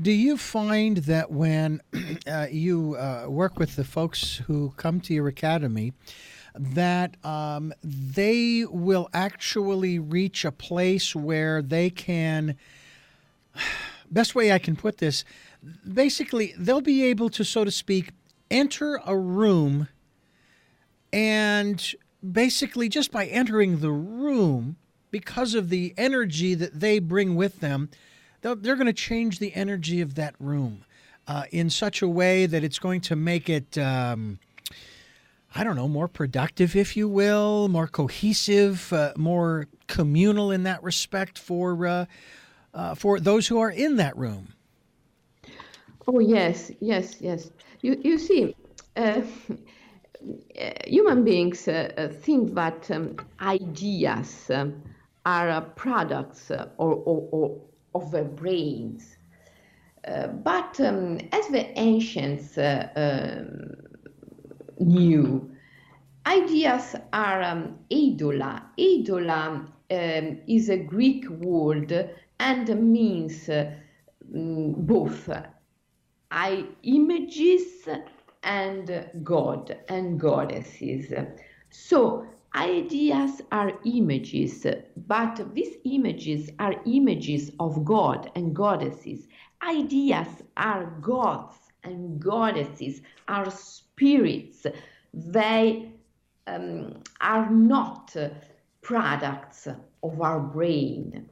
Do you find that when <clears throat> uh, you uh, work with the folks who come to your academy, that um, they will actually reach a place where they can, <sighs> best way I can put this, basically, they'll be able to, so to speak, enter a room and basically just by entering the room, because of the energy that they bring with them, they're going to change the energy of that room uh, in such a way that it's going to make it. Um, I don't know, more productive, if you will, more cohesive, uh, more communal in that respect for uh, uh, for those who are in that room. Oh yes, yes, yes. You you see, uh, <laughs> human beings uh, uh, think that um, ideas um, are uh, products uh, or, or, or, of their brains. But um, as the ancients um, knew, ideas are um, eidola. Eidola um, is a Greek word and means mm, both I images and God and goddesses. So ideas are images, but these images are images of God and goddesses. Ideas are gods and goddesses, are spirits. They um, are not products of our brain.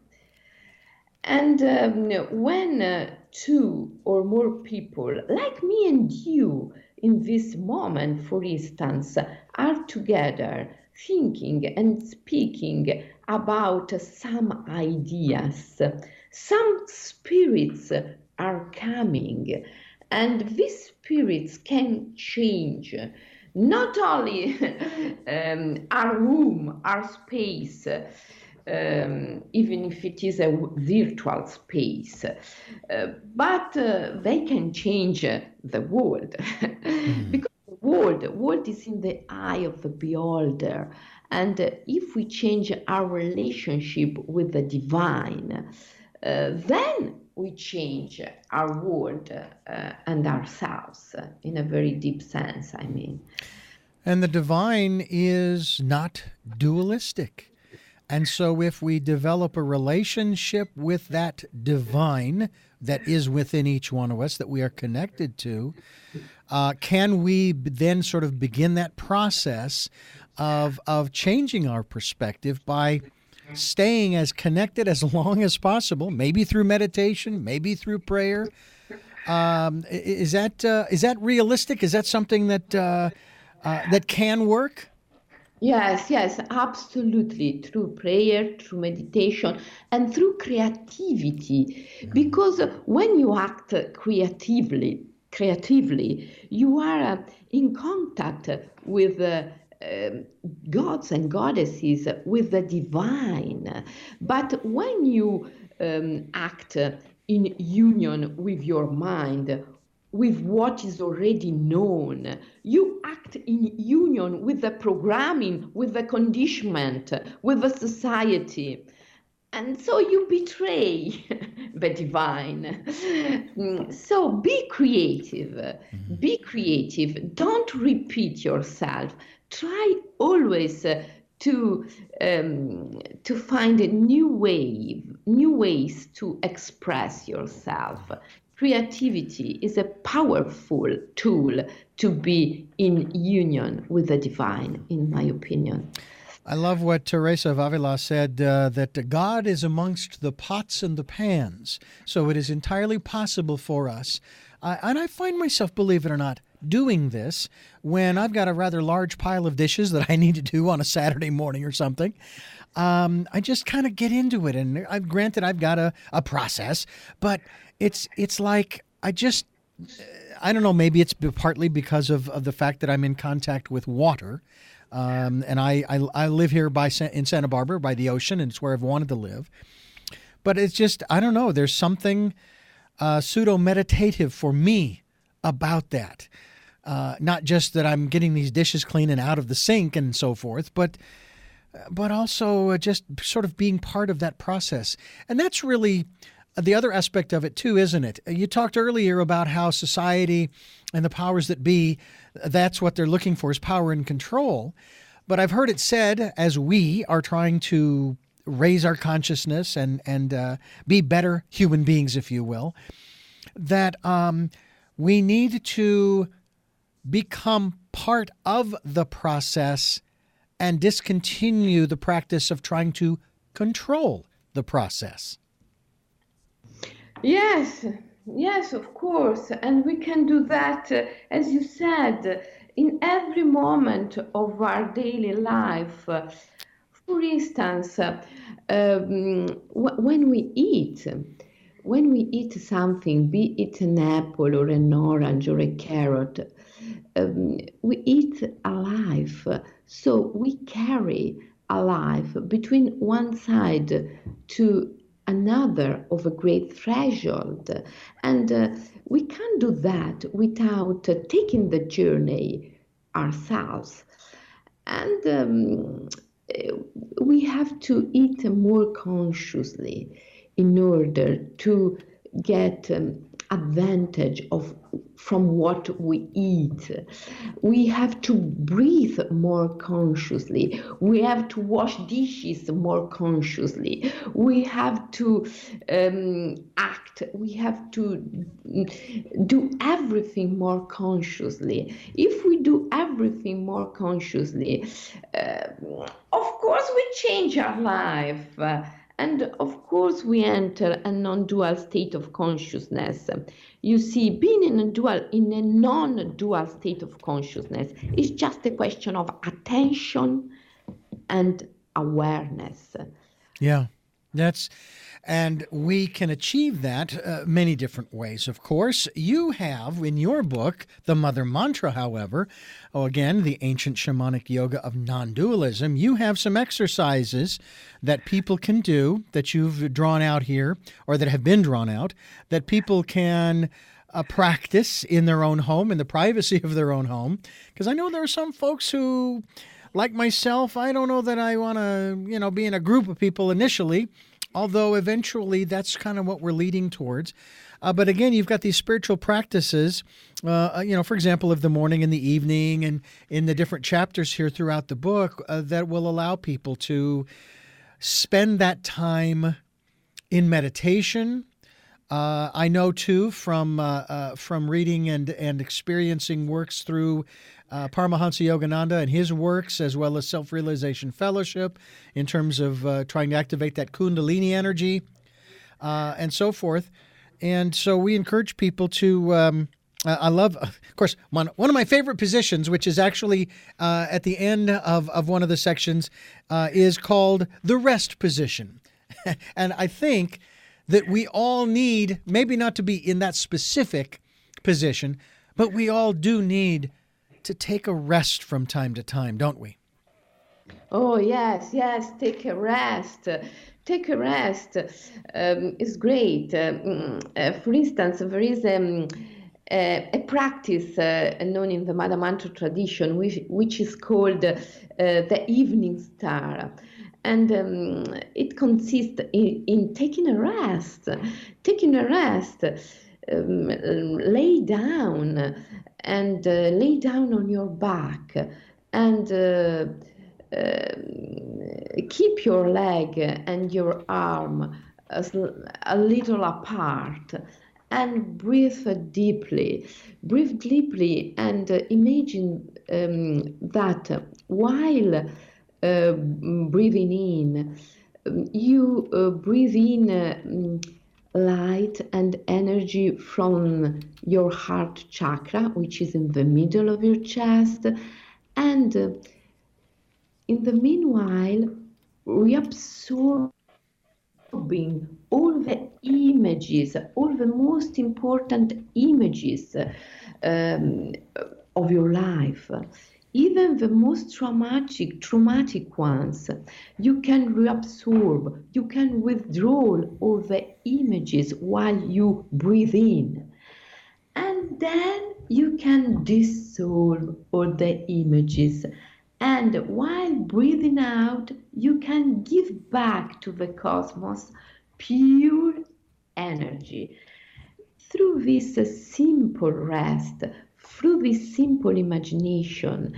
And um, when uh, two or more people, like me and you, in this moment, for instance, are together thinking and speaking about some ideas, some spirits are coming, and these spirits can change. Not only <laughs> um, our room, our space, um, even if it is a virtual space. Uh, but uh, they can change uh, the world <laughs> mm. because the world, world is in the eye of the beholder. And uh, if we change our relationship with the divine, uh, then we change our world and ourselves in a very deep sense, I mean. And the divine is not dualistic. And so, if we develop a relationship with that divine that is within each one of us that we are connected to, uh, can we then sort of begin that process of, of changing our perspective by staying as connected as <laughs> long as possible, maybe through meditation, maybe through prayer? Um, is that uh, is that realistic? Is that something that uh, uh that can work? Yes, yes, absolutely. Through prayer, through meditation, and through creativity. Because when you act creatively, creatively, you are uh, in contact with uh, um, gods and goddesses, with the divine. But when you um, act in union with your mind, with what is already known. You act in union with the programming, with the conditionment, with the society. And so you betray <laughs> the divine. Mm, So be creative. Be creative. Don't repeat yourself. Try always uh, to um, to find a new way, new ways to express yourself. Creativity is a powerful tool to be in union with the divine, in my opinion. I love what Teresa of Avila said uh, that God is amongst the pots and the pans. So it is entirely possible for us. Uh, and I find myself, believe it or not, doing this when I've got a rather large pile of dishes that I need to do on a Saturday morning or something. Um, I just kind of get into it. And I've granted I've got a, a process, but it's it's like I just I don't know. Maybe it's partly because of, of the fact that I'm in contact with water, um, and I, I I live here by in Santa Barbara by the ocean, and it's where I've wanted to live. But it's just I don't know. There's something uh, pseudo meditative for me about that. Uh, not just that I'm getting these dishes clean and out of the sink and so forth, but but also uh, just sort of being part of that process. And that's really the other aspect of it, too, isn't it? You talked earlier about how society and the powers that be, that's what they're looking for is power and control. But I've heard it said as we are trying to raise our consciousness and, and uh, be better human beings, if you will, that um, we need to become part of the process and discontinue the practice of trying to control the process. Yes, yes, of course. And we can do that, uh, as you said, in every moment of our daily life. Uh, For instance, uh, um, wh- when we eat, when we eat something, be it an apple or an orange or a carrot, um, we eat alive. So we carry alive between one side to another of a great threshold. And uh, we can't do that without uh, taking the journey ourselves. And um, eh, we have to eat more consciously in order to get um, advantage of from what we eat. We have to breathe more consciously. We have to wash dishes more consciously. We have to um, act. We have to do everything more consciously. If we do everything more consciously, uh, of course, we change our life. Uh, and of course, we enter a non-dual state of consciousness. You see, being in a dual, in a non-dual state of consciousness is just a question of attention and awareness. Yeah, that's, and we can achieve that uh, many different ways, of course. You have in your book, The Mother Mantra, however, oh, again, the ancient shamanic yoga of non dualism, you have some exercises that people can do that you've drawn out here, or that have been drawn out, that people can. Uh, practice in their own home, in the privacy <laughs> of their own home, because I know there are some folks who, like myself, I don't know that I want to, you know, be in a group of people initially, although eventually that's kind of what we're leading towards. Uh, but again, you've got these spiritual practices, uh, you know, for example, of the morning and the evening, and in the different chapters here throughout the book uh, that will allow people to spend that time in meditation. Uh, I know too from uh, uh, from reading and and experiencing works through uh, Paramahansa Yogananda and his works, as well as Self Realization Fellowship, in terms of uh, trying to activate that Kundalini energy uh, and so forth. And so we encourage people to um, I love, of course, one, one of my favorite positions, which is actually uh, at the end of, of one of the sections, uh, is called the rest position. <laughs> and I think that we all need, maybe not to be in that specific position, but we all do need to take a rest from time to time, don't we? Oh, yes, yes, take a rest. Take a rest. Um, it's great. Um, uh, for instance, there is um, a, a practice uh, known in the Mother Mantra tradition, which, which is called uh, the evening star. And um, it consists in, in, taking a rest, taking a rest, um, lay down and uh, lay down on your back and uh, uh, keep your leg and your arm a little apart and breathe deeply. Breathe deeply and imagine um, that while uh, breathing in, um, you uh, breathe in uh, light and energy from your heart chakra, which is in the middle of your chest, and uh, in the meanwhile, we reabsorbing all the images, all the most important images um, of your life, even the most traumatic, traumatic ones, you can reabsorb, you can withdraw all the images while you breathe in. And then you can dissolve all the images and while breathing out, you can give back to the cosmos pure energy. Through this simple rest, through this simple imagination,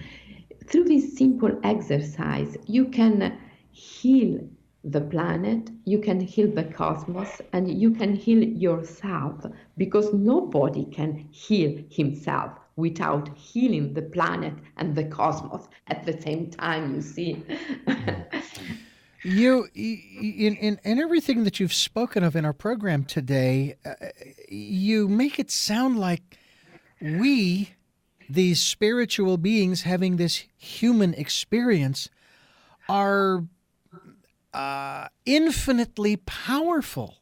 through this simple exercise, you can heal the planet, you can heal the cosmos, and you can heal yourself because nobody can heal himself without healing the planet and the cosmos at the same time, you see. you in, in, in everything that you've spoken of in our program today, uh, you make it sound like we, these spiritual beings having this human experience, are uh, infinitely powerful.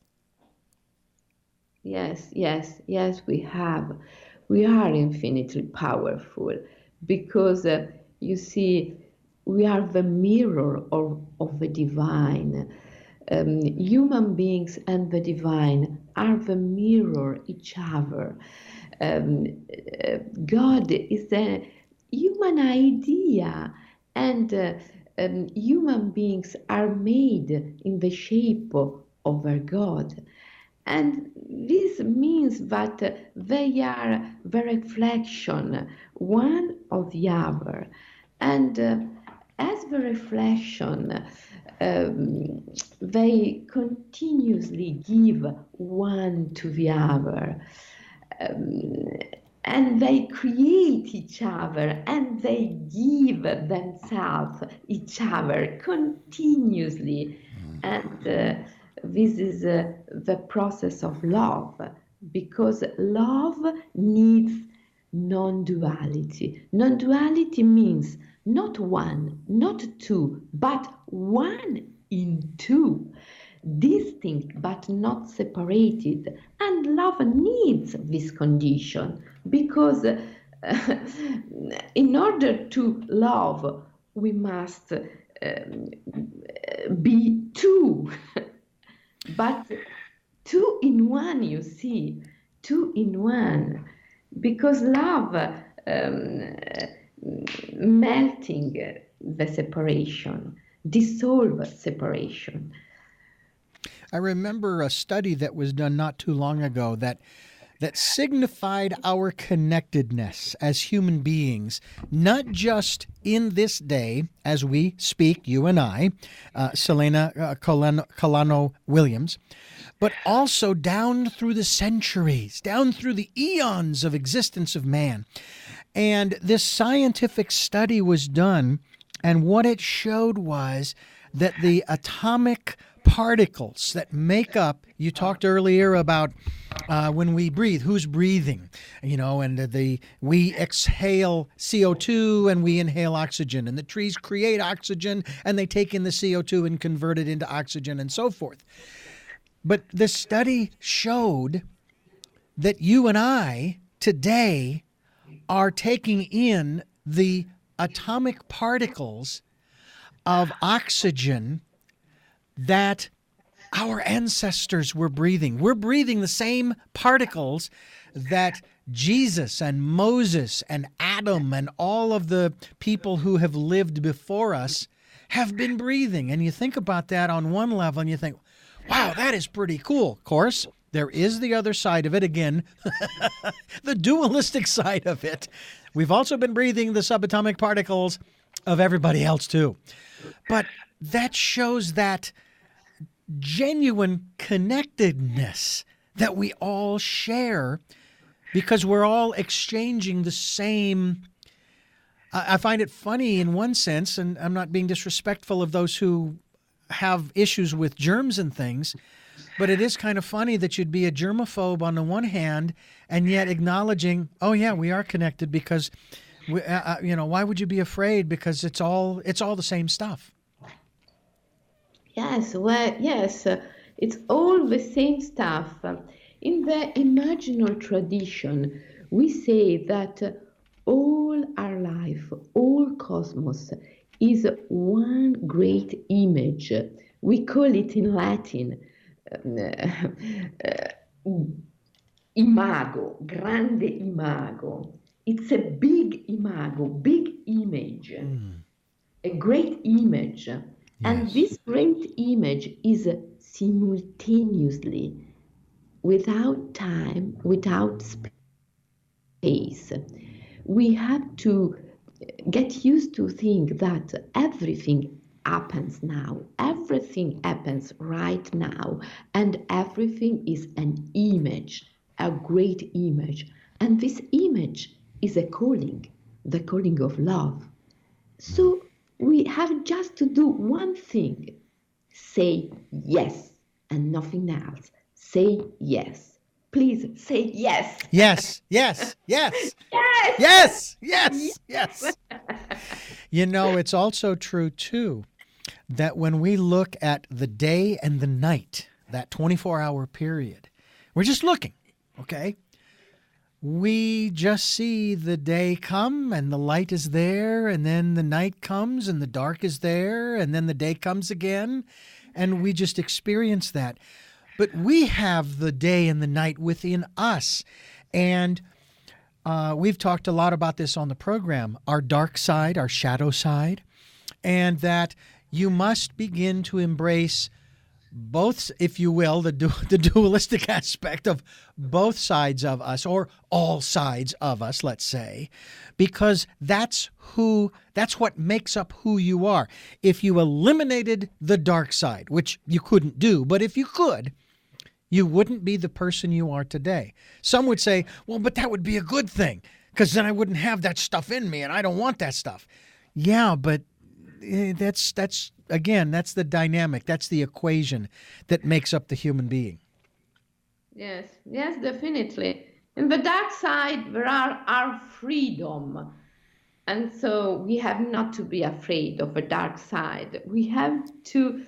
Yes, yes, yes, we have we are infinitely powerful because uh, you see, we are the mirror of, of the divine. Um, human beings and the divine are the mirror each other. Um, uh, God is a human idea, and uh, um, human beings are made in the shape of, their God. And this means that they are the reflection one of the other. And uh, as the reflection, um, they continuously give one to the other. Um, and they create each other and they give themselves each other continuously. Mm. And uh, this is uh, the process of love because love needs non duality. Non duality means not one, not two, but one in two, distinct but not separated. And love needs this condition because uh, <laughs> in order to love, we must um, be two. <laughs> but two in one, you see, two in one, because love um, melting the separation, dissolve separation. I remember a study that was done not too long ago that that signified our connectedness as human beings, not just in this day as we speak, you and I, uh, Selena uh, Calloni Williams, but also down through the centuries, down through the eons of existence of man. And this scientific study was done, and what it showed was that the atomic particles that make up. You talked earlier about uh, when we breathe, who's breathing, you know, and the we exhale CO2 and we inhale oxygen, and the trees create oxygen and they take in the CO2 and convert it into oxygen and so forth. But the study showed that you and I today are taking in the atomic particles of oxygen that our ancestors were breathing. We're breathing the same particles that Jesus and Moses and Adam and all of the people who have lived before us have been breathing. And you think about that on one level and you think, wow, that is pretty cool. Of course, there is the other side of it again, <laughs> the dualistic side of it. We've also been breathing the subatomic particles of everybody else too. But that shows that genuine connectedness that we all share because we're all exchanging the same. I find it funny in one sense, and I'm not being disrespectful of those who have issues with germs and things, but it is kind of funny that you'd be a germaphobe on the one hand and yet acknowledging, oh yeah, we are connected because, we, uh, uh, you know, why would you be afraid? Because it's all it's all the same stuff. Yes, well, yes, uh, it's all the same stuff. In the imaginal tradition, we say that uh, all our life, all cosmos, is one great image. We call it in Latin um, uh, uh, imago, grande imago. It's a big imago, big image, a great image. And this great image is simultaneously, without time, without space. We have to get used to think that everything happens now, everything happens right now, and everything is an image, a great image. And this image is a calling, the calling of love. So we have just to do one thing say yes and nothing else. Say yes. Please say yes. Yes, yes, <laughs> yes, Yes. yes, yes, yes. You know, it's also true too that when we look at the day and the night, that 24 hour period, we're just looking, okay? We just see the day come and the light is there, and then the night comes and the dark is there, and then the day comes again, and we just experience that. But we have the day and the night within us. And uh, we've talked a lot about this on the program our dark side, our shadow side, and that you must begin to embrace both, if you will, the, du- <laughs> the dualistic aspect of both sides of us, or all sides of us, let's say, because that's who, that's what makes up who you are. If you eliminated the dark side, which you couldn't do, but if you could, you wouldn't be the person you are today. Some would say, well, but that would be a good thing because then I wouldn't have that stuff in me and I don't want that stuff. Yeah, but eh, that's that's again, that's the dynamic, that's the equation that makes up the human being. Yes, yes, definitely. In the dark side, there are our freedom. And so we have not to be afraid of a dark side. We have to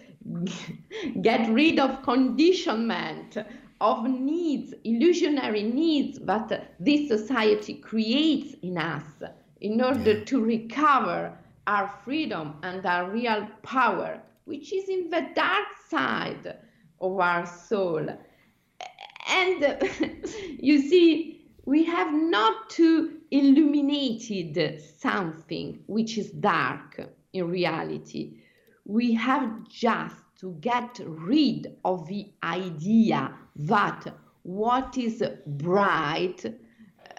<laughs> get rid of conditionment, of needs, illusionary needs that this society creates in us in order to recover our freedom and our real power, which is in the dark side of our soul. And <laughs> you see, we have not to illuminated something which is dark in reality. We have just to get rid of the idea that what is bright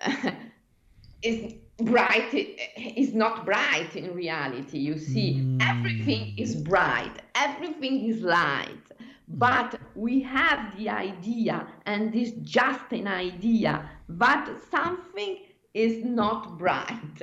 <laughs> is bright eh, is not bright in reality you see mm. everything is bright everything is light mm. but we have the idea and it's just an idea that something is not bright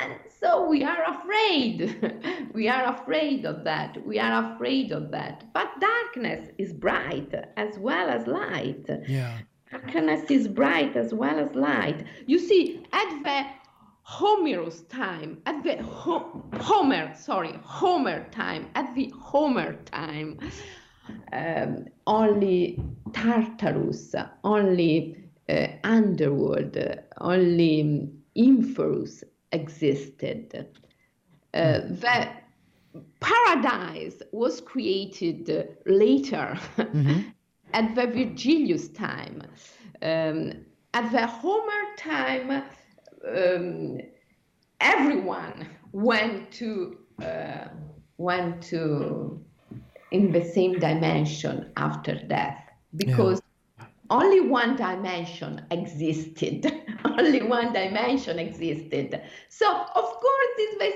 And so we are afraid. <laughs> we are afraid of that. We are afraid of that. But darkness is bright as well as light. Yeah. Darkness is bright as well as light. You see, at the Homer's time, at the Ho- Homer, sorry, Homer time, at the Homer time, um, only Tartarus, only uh, underworld, only Inferus existed. Uh, the paradise was created later <laughs> at the Virgilius time. Um, at the Homer time, um, everyone went to uh, went to in the same dimension after death because only one dimension existed. <laughs> only one dimension existed. So, of course, it's the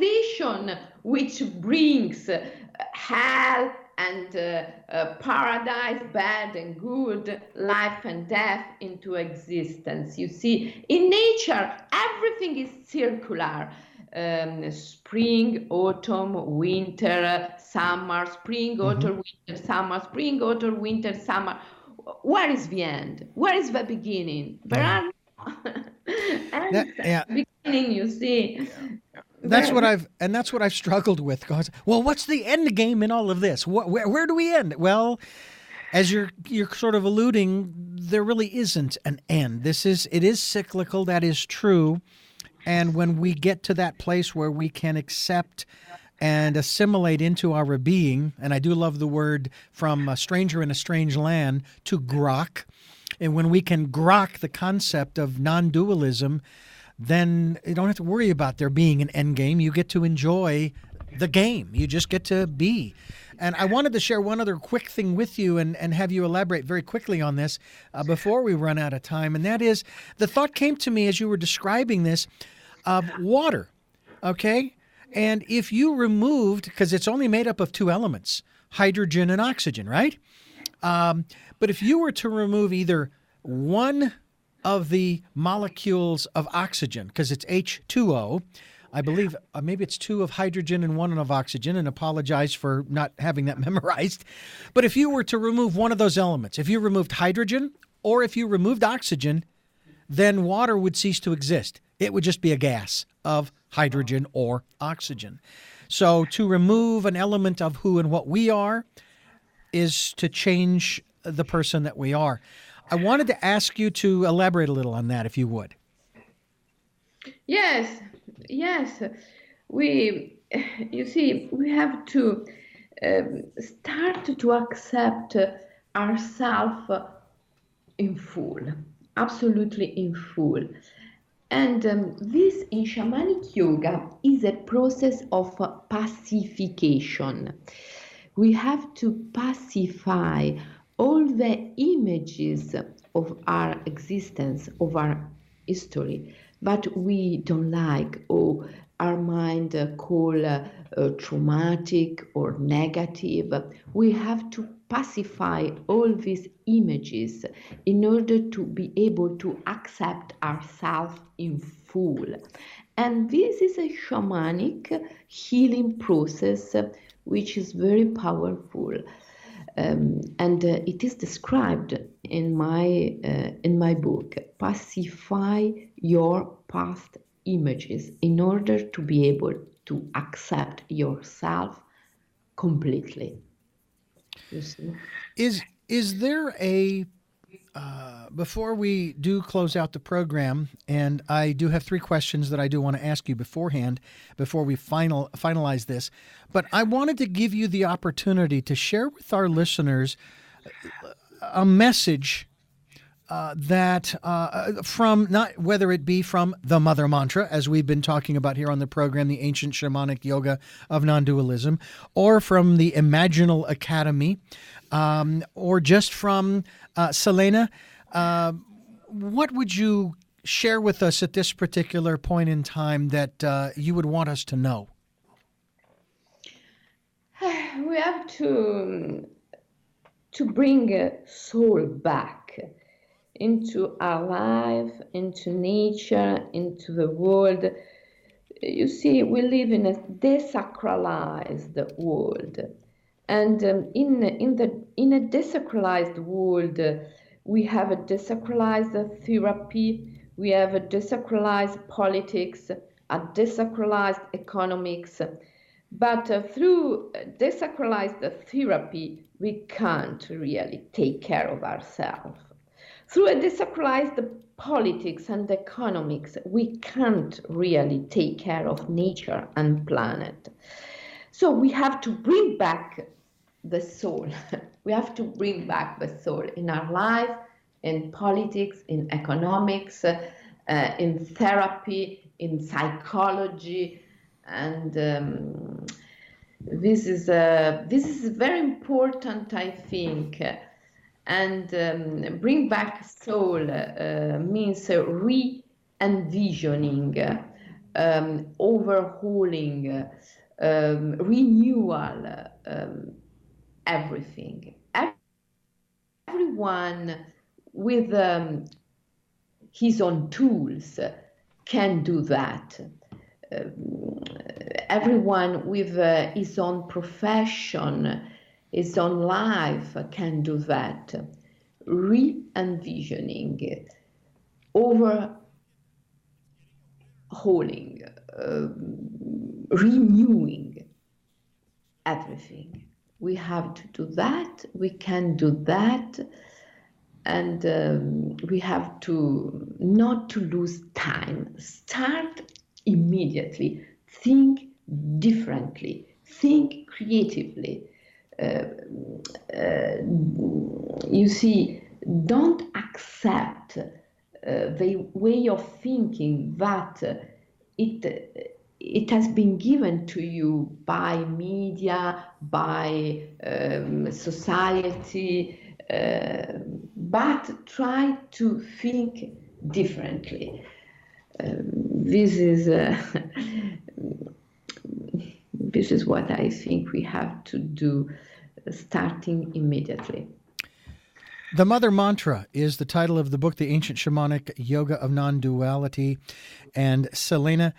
civilization which brings hell and uh, paradise, bad and good, life and death into existence. You see, in nature, everything is circular. Um, spring, autumn, winter, summer, spring, autumn, winter, summer, spring, autumn, winter, summer. Where is the end? Where is the beginning? There are and <laughs> That- yeah. beginning, you see. That's what I've and that's what I've struggled with. Because well, what's the end game in all of this? What, where, where do we end? Well, as you're you're sort of alluding, there really isn't an end. This is it is cyclical. That is true. And when we get to that place where we can accept and assimilate into our being, and I do love the word from a stranger in a strange land to grok, and when we can grok the concept of non-dualism, then you don't have to worry about there being an end game. You get to enjoy the game. You just get to be. And I wanted to share one other quick thing with you and, and have you elaborate very quickly on this uh, before we run out of time. And that is the thought came to me as you were describing this of water. Okay? And if you removed, because it's only made up of two elements hydrogen and oxygen, right? Um, but if you were to remove either one of the molecules of oxygen, because it's H2O, I believe uh, maybe it's two of hydrogen and one of oxygen, and apologize for not having that <laughs> memorized. But if you were to remove one of those elements, if you removed hydrogen or if you removed oxygen, then water would cease to exist. It would just be a gas of hydrogen or oxygen. So to remove an element of who and what we are is to change the person that we are. I wanted to ask you to elaborate a little on that, if you would. Yes, yes. We, you see, we have to um, start to accept ourselves in full, absolutely in full. And um, this in shamanic yoga is a process of pacification. We have to pacify all the images of our existence, of our history, but we don't like or our mind call uh, uh, traumatic or negative. We have to pacify all these images in order to be able to accept ourselves in full. And this is a shamanic healing process which is very powerful. Um, and uh, it is described in my uh, in my book pacify your past images in order to be able to accept yourself completely. You Is is there a uh, before we do close out the program, and I do have three questions that I do want to ask you beforehand before we final finalize this, but I wanted to give you the opportunity to share with our listeners a message uh, that uh, from not whether it be from the mother mantra as we've been talking about here on the program the ancient shamanic yoga of non-dualism or from the imaginal academy um, or just from uh, selena uh, what would you share with us at this particular point in time that uh, you would want us to know? <sighs> We have to to bring a soul back into our life into nature into the world you see, we live in a desacralized world. And um, in, in, the, in a desacralized world, we have a desacralized therapy, we have a desacralized politics, a desacralized economics. But uh, through desacralized therapy, we can't really take care of ourselves. Through a desacralized politics and economics, we can't really take care of nature and planet. So we have to bring back the soul. <laughs> we have to bring back the soul in our life, in politics, in economics, uh, in therapy, in psychology, and um, this is uh, this is very important, I think. And um, bring back soul uh, means re-envisioning, um, overhauling, um, renewal, um, everything. Everyone with um, his own tools can do that. Um, everyone with uh, his own profession, his on life can do that. Re envisioning, overhauling, um, renewing everything. We have to do that, we can do that and um, we have to not to lose time start immediately think differently think creatively uh, uh, you see don't accept uh, the way of thinking that it it has been given to you by media by um, society uh, but try to think differently. Um, this is uh, <laughs> this is what I think we have to do, starting immediately. The Mother Mantra is the title of the book, The Ancient Shamanic Yoga of Non Duality. And Selena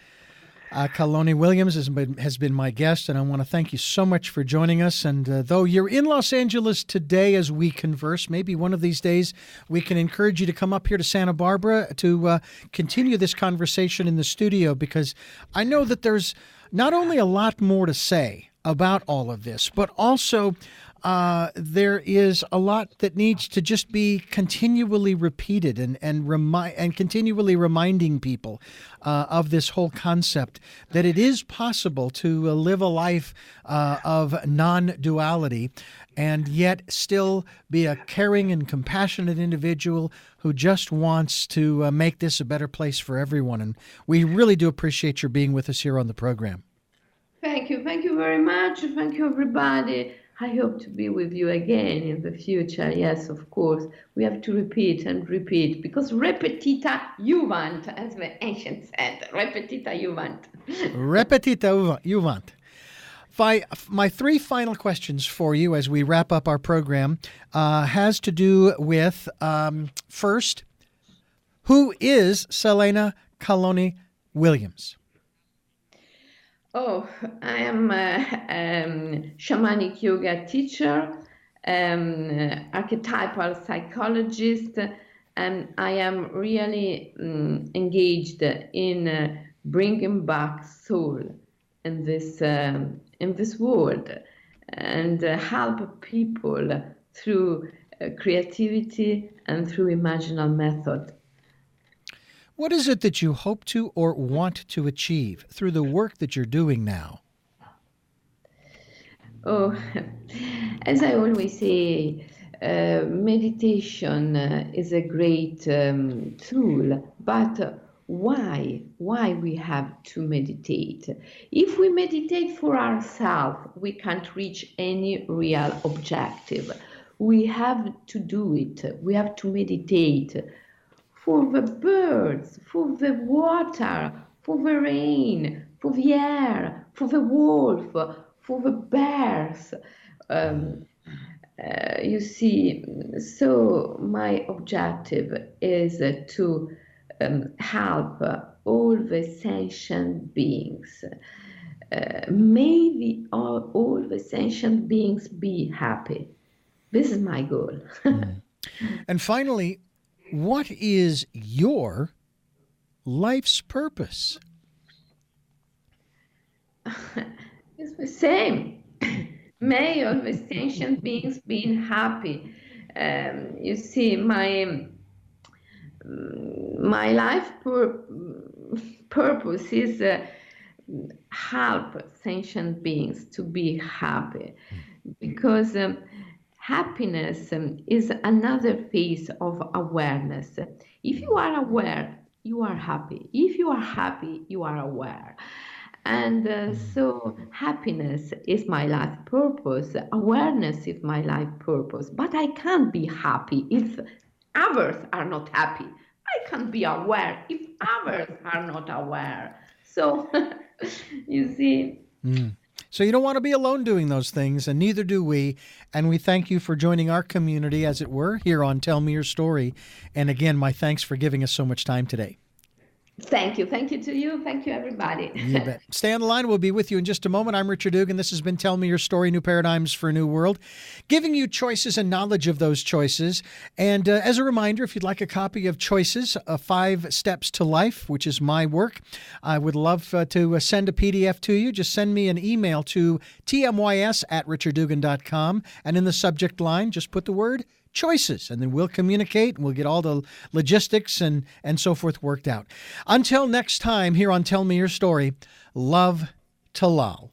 uh, Calloni Williams has been, has been my guest, and I want to thank you so much for joining us. And uh, though you're in Los Angeles today as we converse, maybe one of these days we can encourage you to come up here to Santa Barbara to uh, continue this conversation in the studio because I know that there's not only a lot more to say about all of this, but also uh, there is a lot that needs to just be continually repeated and and remind and continually reminding people uh, of this whole concept that it is possible to uh, live a life uh, of non-duality and yet still be a caring and compassionate individual who just wants to uh, make this a better place for everyone. And we really do appreciate your being with us here on the program. Thank you. Thank you very much. Thank you, everybody. I hope to be with you again in the future. Yes, of course. We have to repeat and repeat because repetita juvent, as the ancient said. Repetita juvent. <laughs> Repetita juvent. My, my three final questions for you as we wrap up our program uh, has to do with um, first, who is Selena Calloni Williams? Oh, I am a um, shamanic yoga teacher, um, archetypal psychologist, and I am really um, engaged in uh, bringing back soul in this um, in this world and uh, help people through uh, creativity and through imaginal method. What is it that you hope to or want to achieve through the work that you're doing now? Oh, <laughs> as I always say, uh, meditation uh, is a great um, tool, but why? Why we have to meditate? If we meditate for ourselves, we can't reach any real objective. We have to do it. We have to meditate for the birds, for the water, for the rain, for the air, for the wolf, for the bears. Um, uh, you see, so my objective is uh, to um, help uh, all the sentient beings. Uh, may the, all, all the sentient beings be happy. This is my goal. <laughs> And finally, what is your life's purpose? <laughs> it's the same. <clears throat> May all the sentient beings be happy. Um, you see, my my life pur- purpose is uh, help sentient beings to be happy, because um, happiness um, is another phase of awareness. If you are aware, you are happy. If you are happy, you are aware. And uh, so, happiness is my life purpose, awareness is my life purpose. But I can't be happy if others are not happy. I can't be aware if others are not aware. So, <laughs> you see. Mm. So you don't want to be alone doing those things, and neither do we. And we thank you for joining our community, as it were, here on Tell Me Your Story. And again, my thanks for giving us so much time today. Thank you. Thank you to you. Thank you, everybody. You bet. <laughs> Stay on the line. We'll be with you in just a moment. I'm Richard Dugan. This has been Tell Me Your Story New Paradigms for a New World, giving you choices and knowledge of those choices. And uh, as a reminder, if you'd like a copy of Choices, uh, Five Steps to Life, which is my work, I would love uh, to send a PDF to you. Just send me an email to tmys at richarddugan.com. And in the subject line, just put the word choices and then we'll communicate and we'll get all the logistics and and so forth worked out. Until next time here on tell me your story love to lal